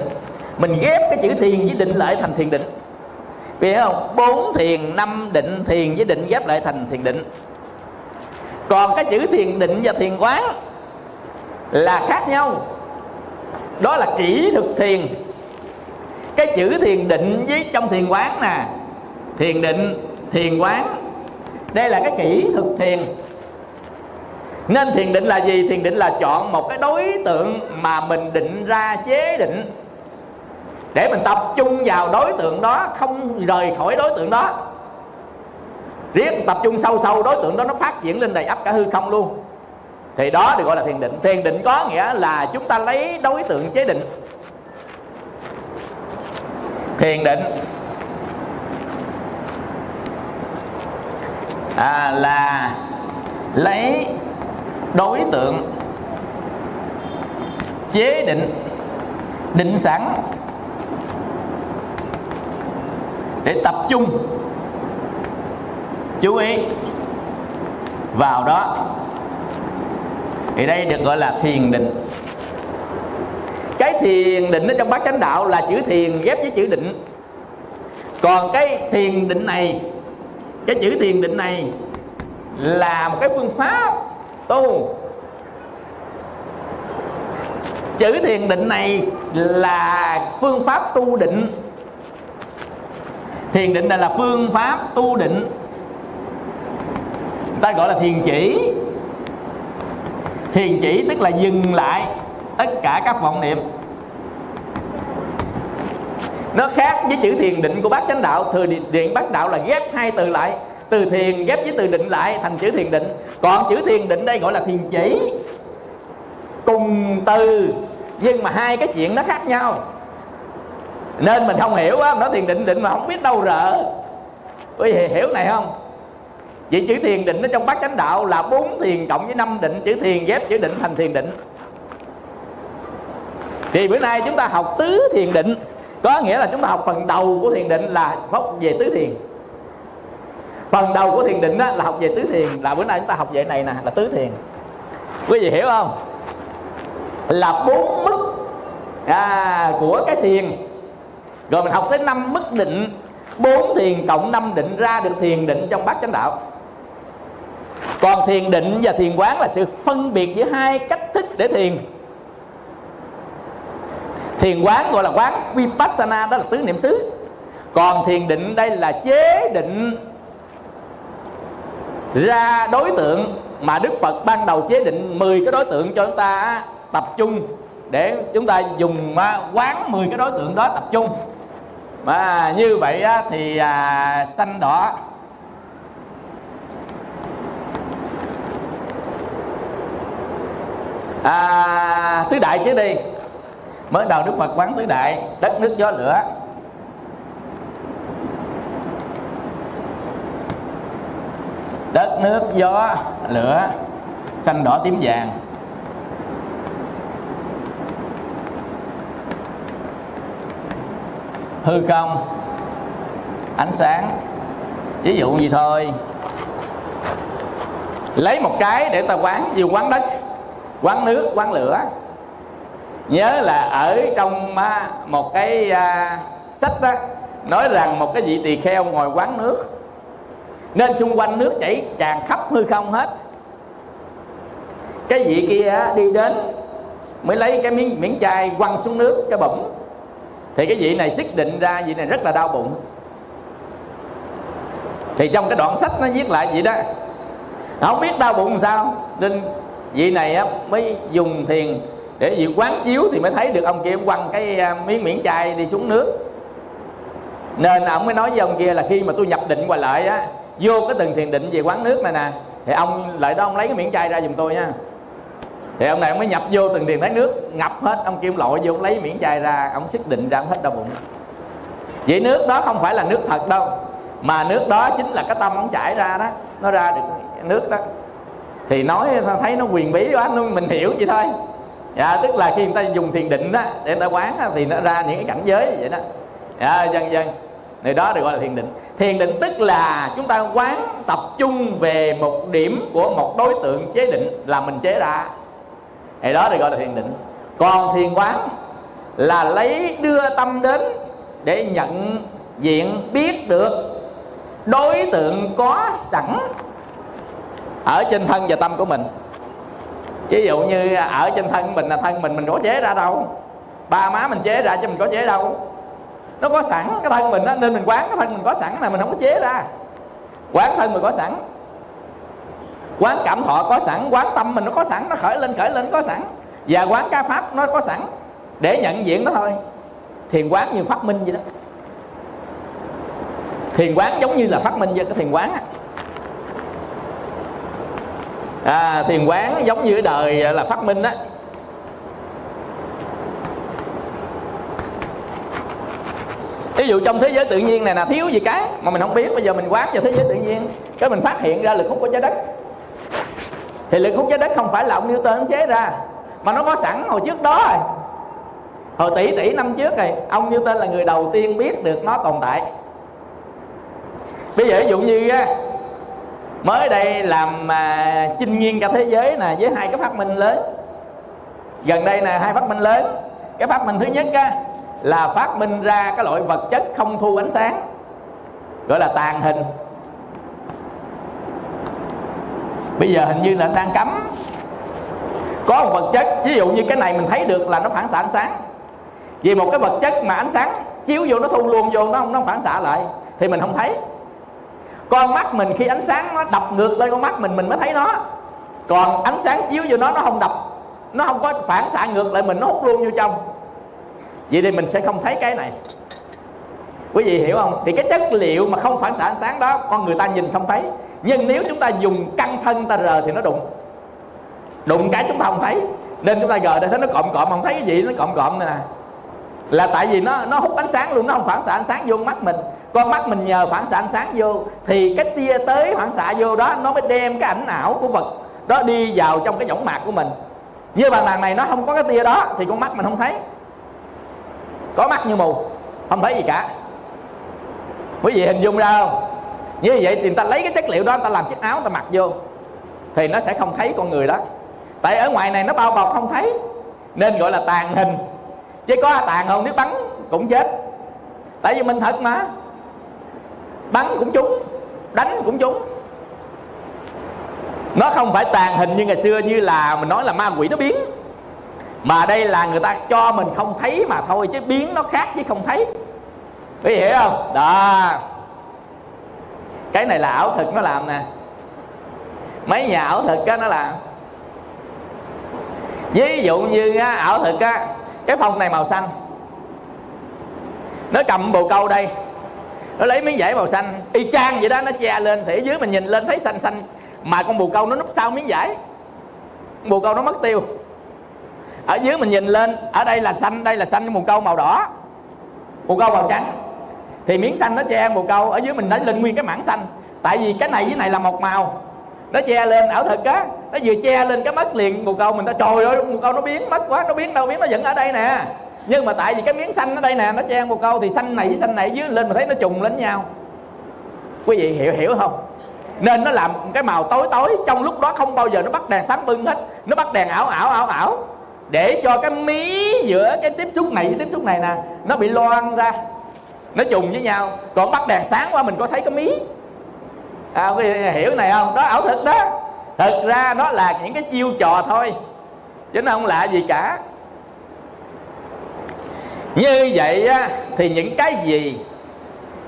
Mình ghép cái chữ thiền với định lại thành thiền định. Vì không? Bốn thiền năm định, thiền với định ghép lại thành thiền định. Còn cái chữ thiền định và thiền quán là khác nhau. Đó là kỹ thực thiền. Cái chữ thiền định với trong thiền quán nè thiền định, thiền quán. Đây là cái kỹ thực thiền. Nên thiền định là gì? Thiền định là chọn một cái đối tượng mà mình định ra chế định. Để mình tập trung vào đối tượng đó, không rời khỏi đối tượng đó. Riết tập trung sâu sâu, đối tượng đó nó phát triển lên đầy ắp cả hư không luôn. Thì đó được gọi là thiền định. Thiền định có nghĩa là chúng ta lấy đối tượng chế định. Thiền định à, là lấy đối tượng chế định định sẵn để tập trung chú ý vào đó. Thì đây được gọi là thiền định. Cái thiền định ở trong bát chánh đạo là chữ thiền ghép với chữ định. Còn cái thiền định này cái chữ thiền định này là một cái phương pháp tu. Chữ thiền định này là phương pháp tu định. Thiền định này là phương pháp tu định. Ta gọi là thiền chỉ. Thiền chỉ tức là dừng lại tất cả các vọng niệm nó khác với chữ thiền định của bác chánh đạo. Thừa điện bác đạo là ghép hai từ lại. Từ thiền ghép với từ định lại thành chữ thiền định. Còn chữ thiền định đây gọi là thiền chỉ. Cùng từ. Nhưng mà hai cái chuyện nó khác nhau. Nên mình không hiểu á nó thiền định định mà không biết đâu rợ. Quý vị hiểu này không? Vậy chữ thiền định ở trong bát chánh đạo là bốn thiền cộng với năm định. Chữ thiền ghép, chữ định thành thiền định. Thì bữa nay chúng ta học tứ thiền định có nghĩa là chúng ta học phần đầu của thiền định là học về tứ thiền. Phần đầu của thiền định đó là học về tứ thiền là bữa nay chúng ta học về này nè là tứ thiền. Quý vị hiểu không? Là bốn mức à, của cái thiền. Rồi mình học tới năm mức định. Bốn thiền cộng năm định ra được thiền định trong bát chánh đạo. Còn thiền định và thiền quán là sự phân biệt giữa hai cách thức để thiền thiền quán gọi là quán vipassana đó là tứ niệm xứ. Còn thiền định đây là chế định ra đối tượng mà Đức Phật ban đầu chế định 10 cái đối tượng cho chúng ta tập trung. Để chúng ta dùng à, quán 10 cái đối tượng đó tập trung. Mà như vậy thì à, xanh đỏ. À, tứ đại chứ đi mới đầu đức phật quán tứ đại, đất, nước, gió, lửa. Đất, nước, gió, lửa, xanh, đỏ, tím, vàng. Hư không, ánh sáng, ví dụ gì thôi. Lấy một cái để ta quán dù quán đất, quán nước, quán lửa nhớ là ở trong à, một cái à, sách đó nói rằng một cái vị tỳ kheo ngồi quán nước. Nên xung quanh nước chảy tràn khắp hư không hết. Cái vị kia đi đến mới lấy cái miếng miếng chai quăng xuống nước cái bụng. Thì cái vị này xích định ra vị này rất là đau bụng. Thì trong cái đoạn sách nó viết lại vậy đó. Không biết đau bụng sao nên vị này á, mới dùng thiền để gì, quán chiếu thì mới thấy được ông kia quăng cái à, miếng miễn chai đi xuống nước. Nên ông mới nói với ông kia là khi mà tôi nhập định qua lại á, vô cái từng thiền định về quán nước này nè, thì ông lại đó ông lấy cái miễn chai ra giùm tôi nha. Thì ông này ông mới nhập vô từng thiền thấy nước, ngập hết, ông kim lội vô ông lấy miễn chai ra, ông xích định ra ông hết đau bụng. Vậy nước đó không phải là nước thật đâu, mà nước đó chính là cái tâm ông chảy ra đó, nó ra được nước đó. Thì nói thấy nó quyền bí quá mình hiểu vậy thôi dạ, tức là khi người ta dùng thiền định đó để người ta quán đó, thì nó ra những cái cảnh giới vậy đó. Dạ, dân dân. Thì đó được gọi là thiền định. Thiền định tức là chúng ta quán tập trung về một điểm của một đối tượng chế định là mình chế ra. Thì đó được gọi là thiền định. Còn thiền quán là lấy đưa tâm đến để nhận diện biết được đối tượng có sẵn ở trên thân và tâm của mình ví dụ như ở trên thân mình là thân mình mình có chế ra đâu. Ba má mình chế ra chứ mình có chế đâu. Nó có sẵn cái thân mình đó, nên mình quán cái thân mình có sẵn là mình không có chế ra. Quán thân mình có sẵn. Quán cảm thọ có sẵn, quán tâm mình nó có sẵn, nó khởi lên khởi lên, có sẵn. Và quán ca pháp nó có sẵn. Để nhận diện nó thôi. Thiền quán như phát minh vậy đó. Thiền quán giống như là phát minh vậy, cái thiền quán á à, thiền quán giống như đời à, là phát minh á. Ví dụ trong thế giới tự nhiên này là thiếu gì cái mà mình không biết. Bây giờ mình quán vào thế giới tự nhiên cái mình phát hiện ra lực hút của trái đất. Thì lực hút trái đất không phải là ông Newton chế ra mà nó có sẵn hồi trước đó rồi. Hồi tỷ tỷ năm trước này ông Newton là người đầu tiên biết được nó tồn tại. Bây giờ ví dụ như mới đây làm mà chinh nghiên cả thế giới nè với hai cái phát minh lớn. Gần đây là hai phát minh lớn. Cái phát minh thứ nhất á, là phát minh ra cái loại vật chất không thu ánh sáng gọi là tàn hình. Bây giờ hình như là đang cấm có một vật chất ví dụ như cái này mình thấy được là nó phản xạ ánh sáng. Vì một cái vật chất mà ánh sáng chiếu vô nó thu luôn vô nó không nó phản xạ lại thì mình không thấy con mắt mình khi ánh sáng nó đập ngược lên con mắt mình mình mới thấy nó. Còn ánh sáng chiếu vô nó nó không đập. Nó không có phản xạ ngược lại mình, nó hút luôn vô trong. Vậy thì mình sẽ không thấy cái này. Quý vị hiểu không? Thì cái chất liệu mà không phản xạ ánh sáng đó, con người ta nhìn không thấy. Nhưng nếu chúng ta dùng căng thân ta rờ thì nó đụng. Đụng cái chúng ta không thấy. Nên chúng ta gờ để thấy nó cộm cộm, không thấy cái gì, nó cộm cộm này nè là tại vì nó nó hút ánh sáng luôn, nó không phản xạ ánh sáng vô mắt mình. Con mắt mình nhờ phản xạ ánh sáng vô, thì cái tia tới phản xạ vô đó, nó mới đem cái ảnh ảo của vật đó đi vào trong cái võng mạc của mình. Như bàn đàn này, nó không có cái tia đó, thì con mắt mình không thấy. Có mắt như mù, không thấy gì cả. Quý vị hình dung ra không? Như vậy thì người ta lấy cái chất liệu đó, người ta làm chiếc áo, người ta mặc vô, thì nó sẽ không thấy con người đó. Tại ở ngoài này nó bao bọc không thấy, nên gọi là tàn hình chứ có tàn không nếu bắn cũng chết. Tại vì mình thật mà. Bắn cũng trúng đánh cũng trúng. Nó không phải tàn hình như ngày xưa như là mình nói là ma quỷ nó biến. Mà đây là người ta cho mình không thấy mà thôi chứ biến nó khác chứ không thấy. Quý vị hiểu không? Đó. Cái này là ảo thực nó làm nè. Mấy nhà ảo thực á nó làm. Ví dụ như á, ảo thực á cái phong này màu xanh. Nó cầm bồ câu đây. Nó lấy miếng vải màu xanh. Y chang vậy đó, nó che lên thì ở dưới mình nhìn lên thấy xanh xanh. Mà con bồ câu nó núp sau miếng vải. Bồ câu nó mất tiêu. Ở dưới mình nhìn lên, ở đây là xanh, đây là xanh, bồ câu màu đỏ. Bồ câu màu trắng. Thì miếng xanh nó che bồ câu, ở dưới mình đánh lên nguyên cái mảng xanh. Tại vì cái này với này là một màu. Nó che lên, ảo thực á nó vừa che lên cái mất liền một câu mình ta trời ơi một câu nó biến mất quá nó biến đâu biến nó vẫn ở đây nè. Nhưng mà tại vì cái miếng xanh ở đây nè nó che một câu thì xanh này với xanh này dưới lên mà thấy nó trùng lên nhau. Quý vị hiểu hiểu không? Nên nó làm cái màu tối tối trong lúc đó không bao giờ nó bắt đèn sáng bưng hết. Nó bắt đèn ảo ảo ảo ảo. Để cho cái mí giữa cái tiếp xúc này với tiếp xúc này nè nó bị loan ra. Nó trùng với nhau. Còn bắt đèn sáng qua mình có thấy cái mí. À, quý vị hiểu này không? Đó ảo thực đó thực ra nó là những cái chiêu trò thôi chứ nó không lạ gì cả. Như vậy á, thì những cái gì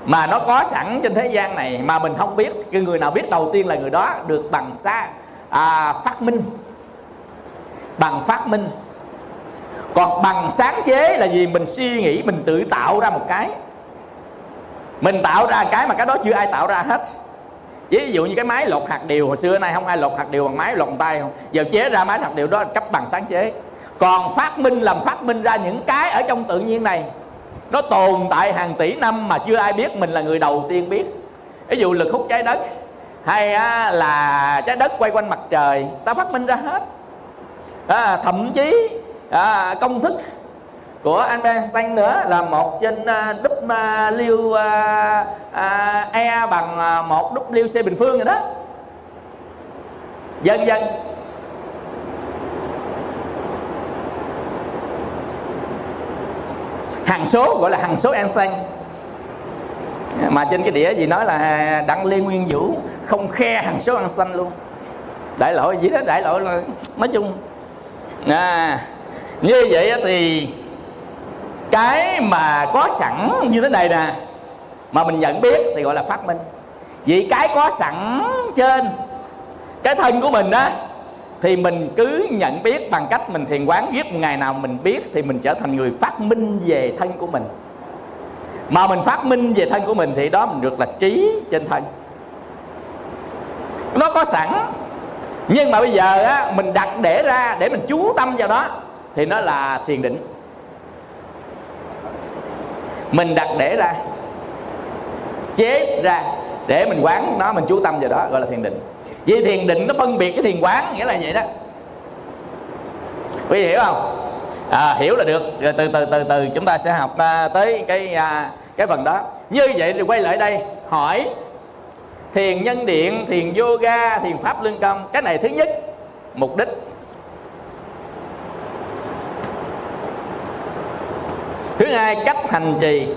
mà nó có sẵn trên thế gian này mà mình không biết cái người nào biết đầu tiên là người đó được bằng xa à, phát minh. Bằng phát minh. Còn bằng sáng chế là gì? Mình suy nghĩ mình tự tạo ra một cái. Mình tạo ra cái mà cái đó chưa ai tạo ra hết ví dụ như cái máy lột hạt điều hồi xưa nay không ai lột hạt điều bằng máy lột tay không. Giờ chế ra máy hạt điều đó cấp bằng sáng chế. Còn phát minh làm phát minh ra những cái ở trong tự nhiên này nó tồn tại hàng tỷ năm mà chưa ai biết mình là người đầu tiên biết. Ví dụ lực hút trái đất hay á, là trái đất quay quanh mặt trời ta phát minh ra hết. À, thậm chí à, công thức của Albert Einstein nữa là một trên uh, W uh, uh, E bằng uh, một W C bình phương rồi đó. Dân dân. Hằng số gọi là hằng số Einstein. Mà trên cái đĩa gì nói là đặng lê nguyên vũ không khe hằng số Einstein luôn. Đại lỗi gì đó đại lỗi là nói chung. À, như vậy thì cái mà có sẵn như thế này nè mà mình nhận biết thì gọi là phát minh. Vì cái có sẵn trên cái thân của mình á thì mình cứ nhận biết bằng cách mình thiền quán biết ngày nào mình biết thì mình trở thành người phát minh về thân của mình. Mà mình phát minh về thân của mình thì đó mình được là trí trên thân. Nó có sẵn nhưng mà bây giờ á, mình đặt để ra để mình chú tâm vào đó thì nó là thiền định mình đặt để ra. Chế ra. Để mình quán nó mình chú tâm vào đó gọi là thiền định. Vì thiền định nó phân biệt cái thiền quán nghĩa là vậy đó. Quý vị hiểu không? À, hiểu là được. Rồi từ từ từ từ chúng ta sẽ học à, tới cái à, cái phần đó. Như vậy thì quay lại đây hỏi thiền nhân điện thiền yoga thiền pháp lương công cái này thứ nhất mục đích. Thứ hai cách hành trì.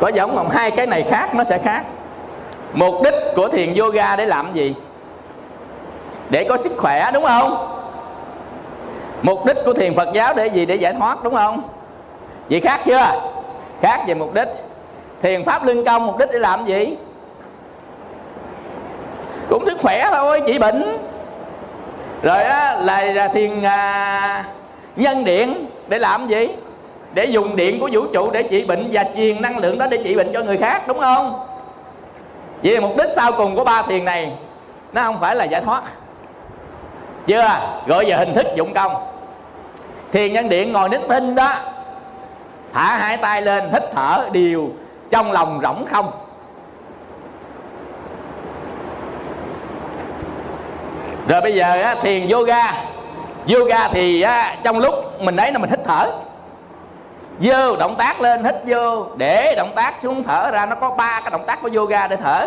Có giống không? Hai cái này khác nó sẽ khác. Mục đích của thiền yoga để làm gì? Để có sức khỏe đúng không? Mục đích của thiền phật giáo để gì? Để giải thoát đúng không? Vậy khác chưa? Khác về mục đích. Thiền pháp lương công mục đích để làm gì? Cũng sức khỏe thôi chỉ bệnh. Rồi á là, là thiền à, nhân điện để làm gì? Để dùng điện của vũ trụ để trị bệnh và truyền năng lượng đó để trị bệnh cho người khác đúng không? Vậy mục đích sau cùng của ba thiền này nó không phải là giải thoát. Chưa? Gọi về hình thức dụng công. Thiền nhân điện ngồi nín thinh đó thả hai tay lên hít thở đều trong lòng rỗng không. Rồi bây giờ á, thiền yoga yoga thì á, trong lúc mình đấy là mình hít thở. Vô động tác lên hít vô để động tác xuống thở ra nó có ba cái động tác của yoga để thở.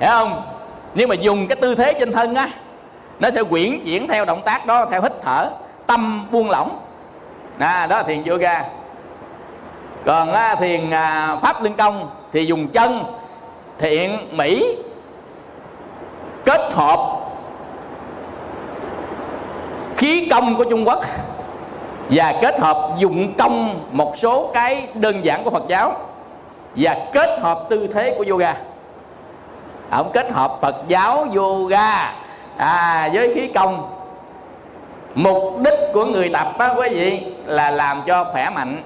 Hiểu không? Nhưng mà dùng cái tư thế trên thân á nó sẽ quyển chuyển theo động tác đó theo hít thở tâm buông lỏng. À, đó là thiền yoga. Còn á, thiền à, pháp liên công thì dùng chân thiện mỹ kết hợp khí công của trung quốc và kết hợp dụng công một số cái đơn giản của phật giáo và kết hợp tư thế của yoga. Ông kết hợp phật giáo yoga à, với khí công. Mục đích của người tập á quý vị là làm cho khỏe mạnh.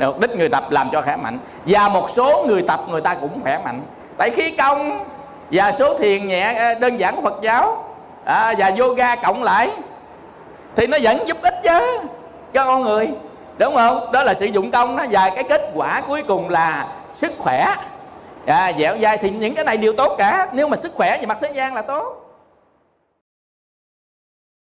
Mục đích người tập làm cho khỏe mạnh. Và một số người tập người ta cũng khỏe mạnh. Tại khí công và số thiền nhẹ à, đơn giản của phật giáo à, và yoga cộng lại thì nó vẫn giúp ích chứ cho con người. Đúng không? Đó là sử dụng công đó. Và cái kết quả cuối cùng là sức khỏe. À, dẻo dai thì những cái này đều tốt cả. Nếu mà sức khỏe về mặt thế gian là tốt.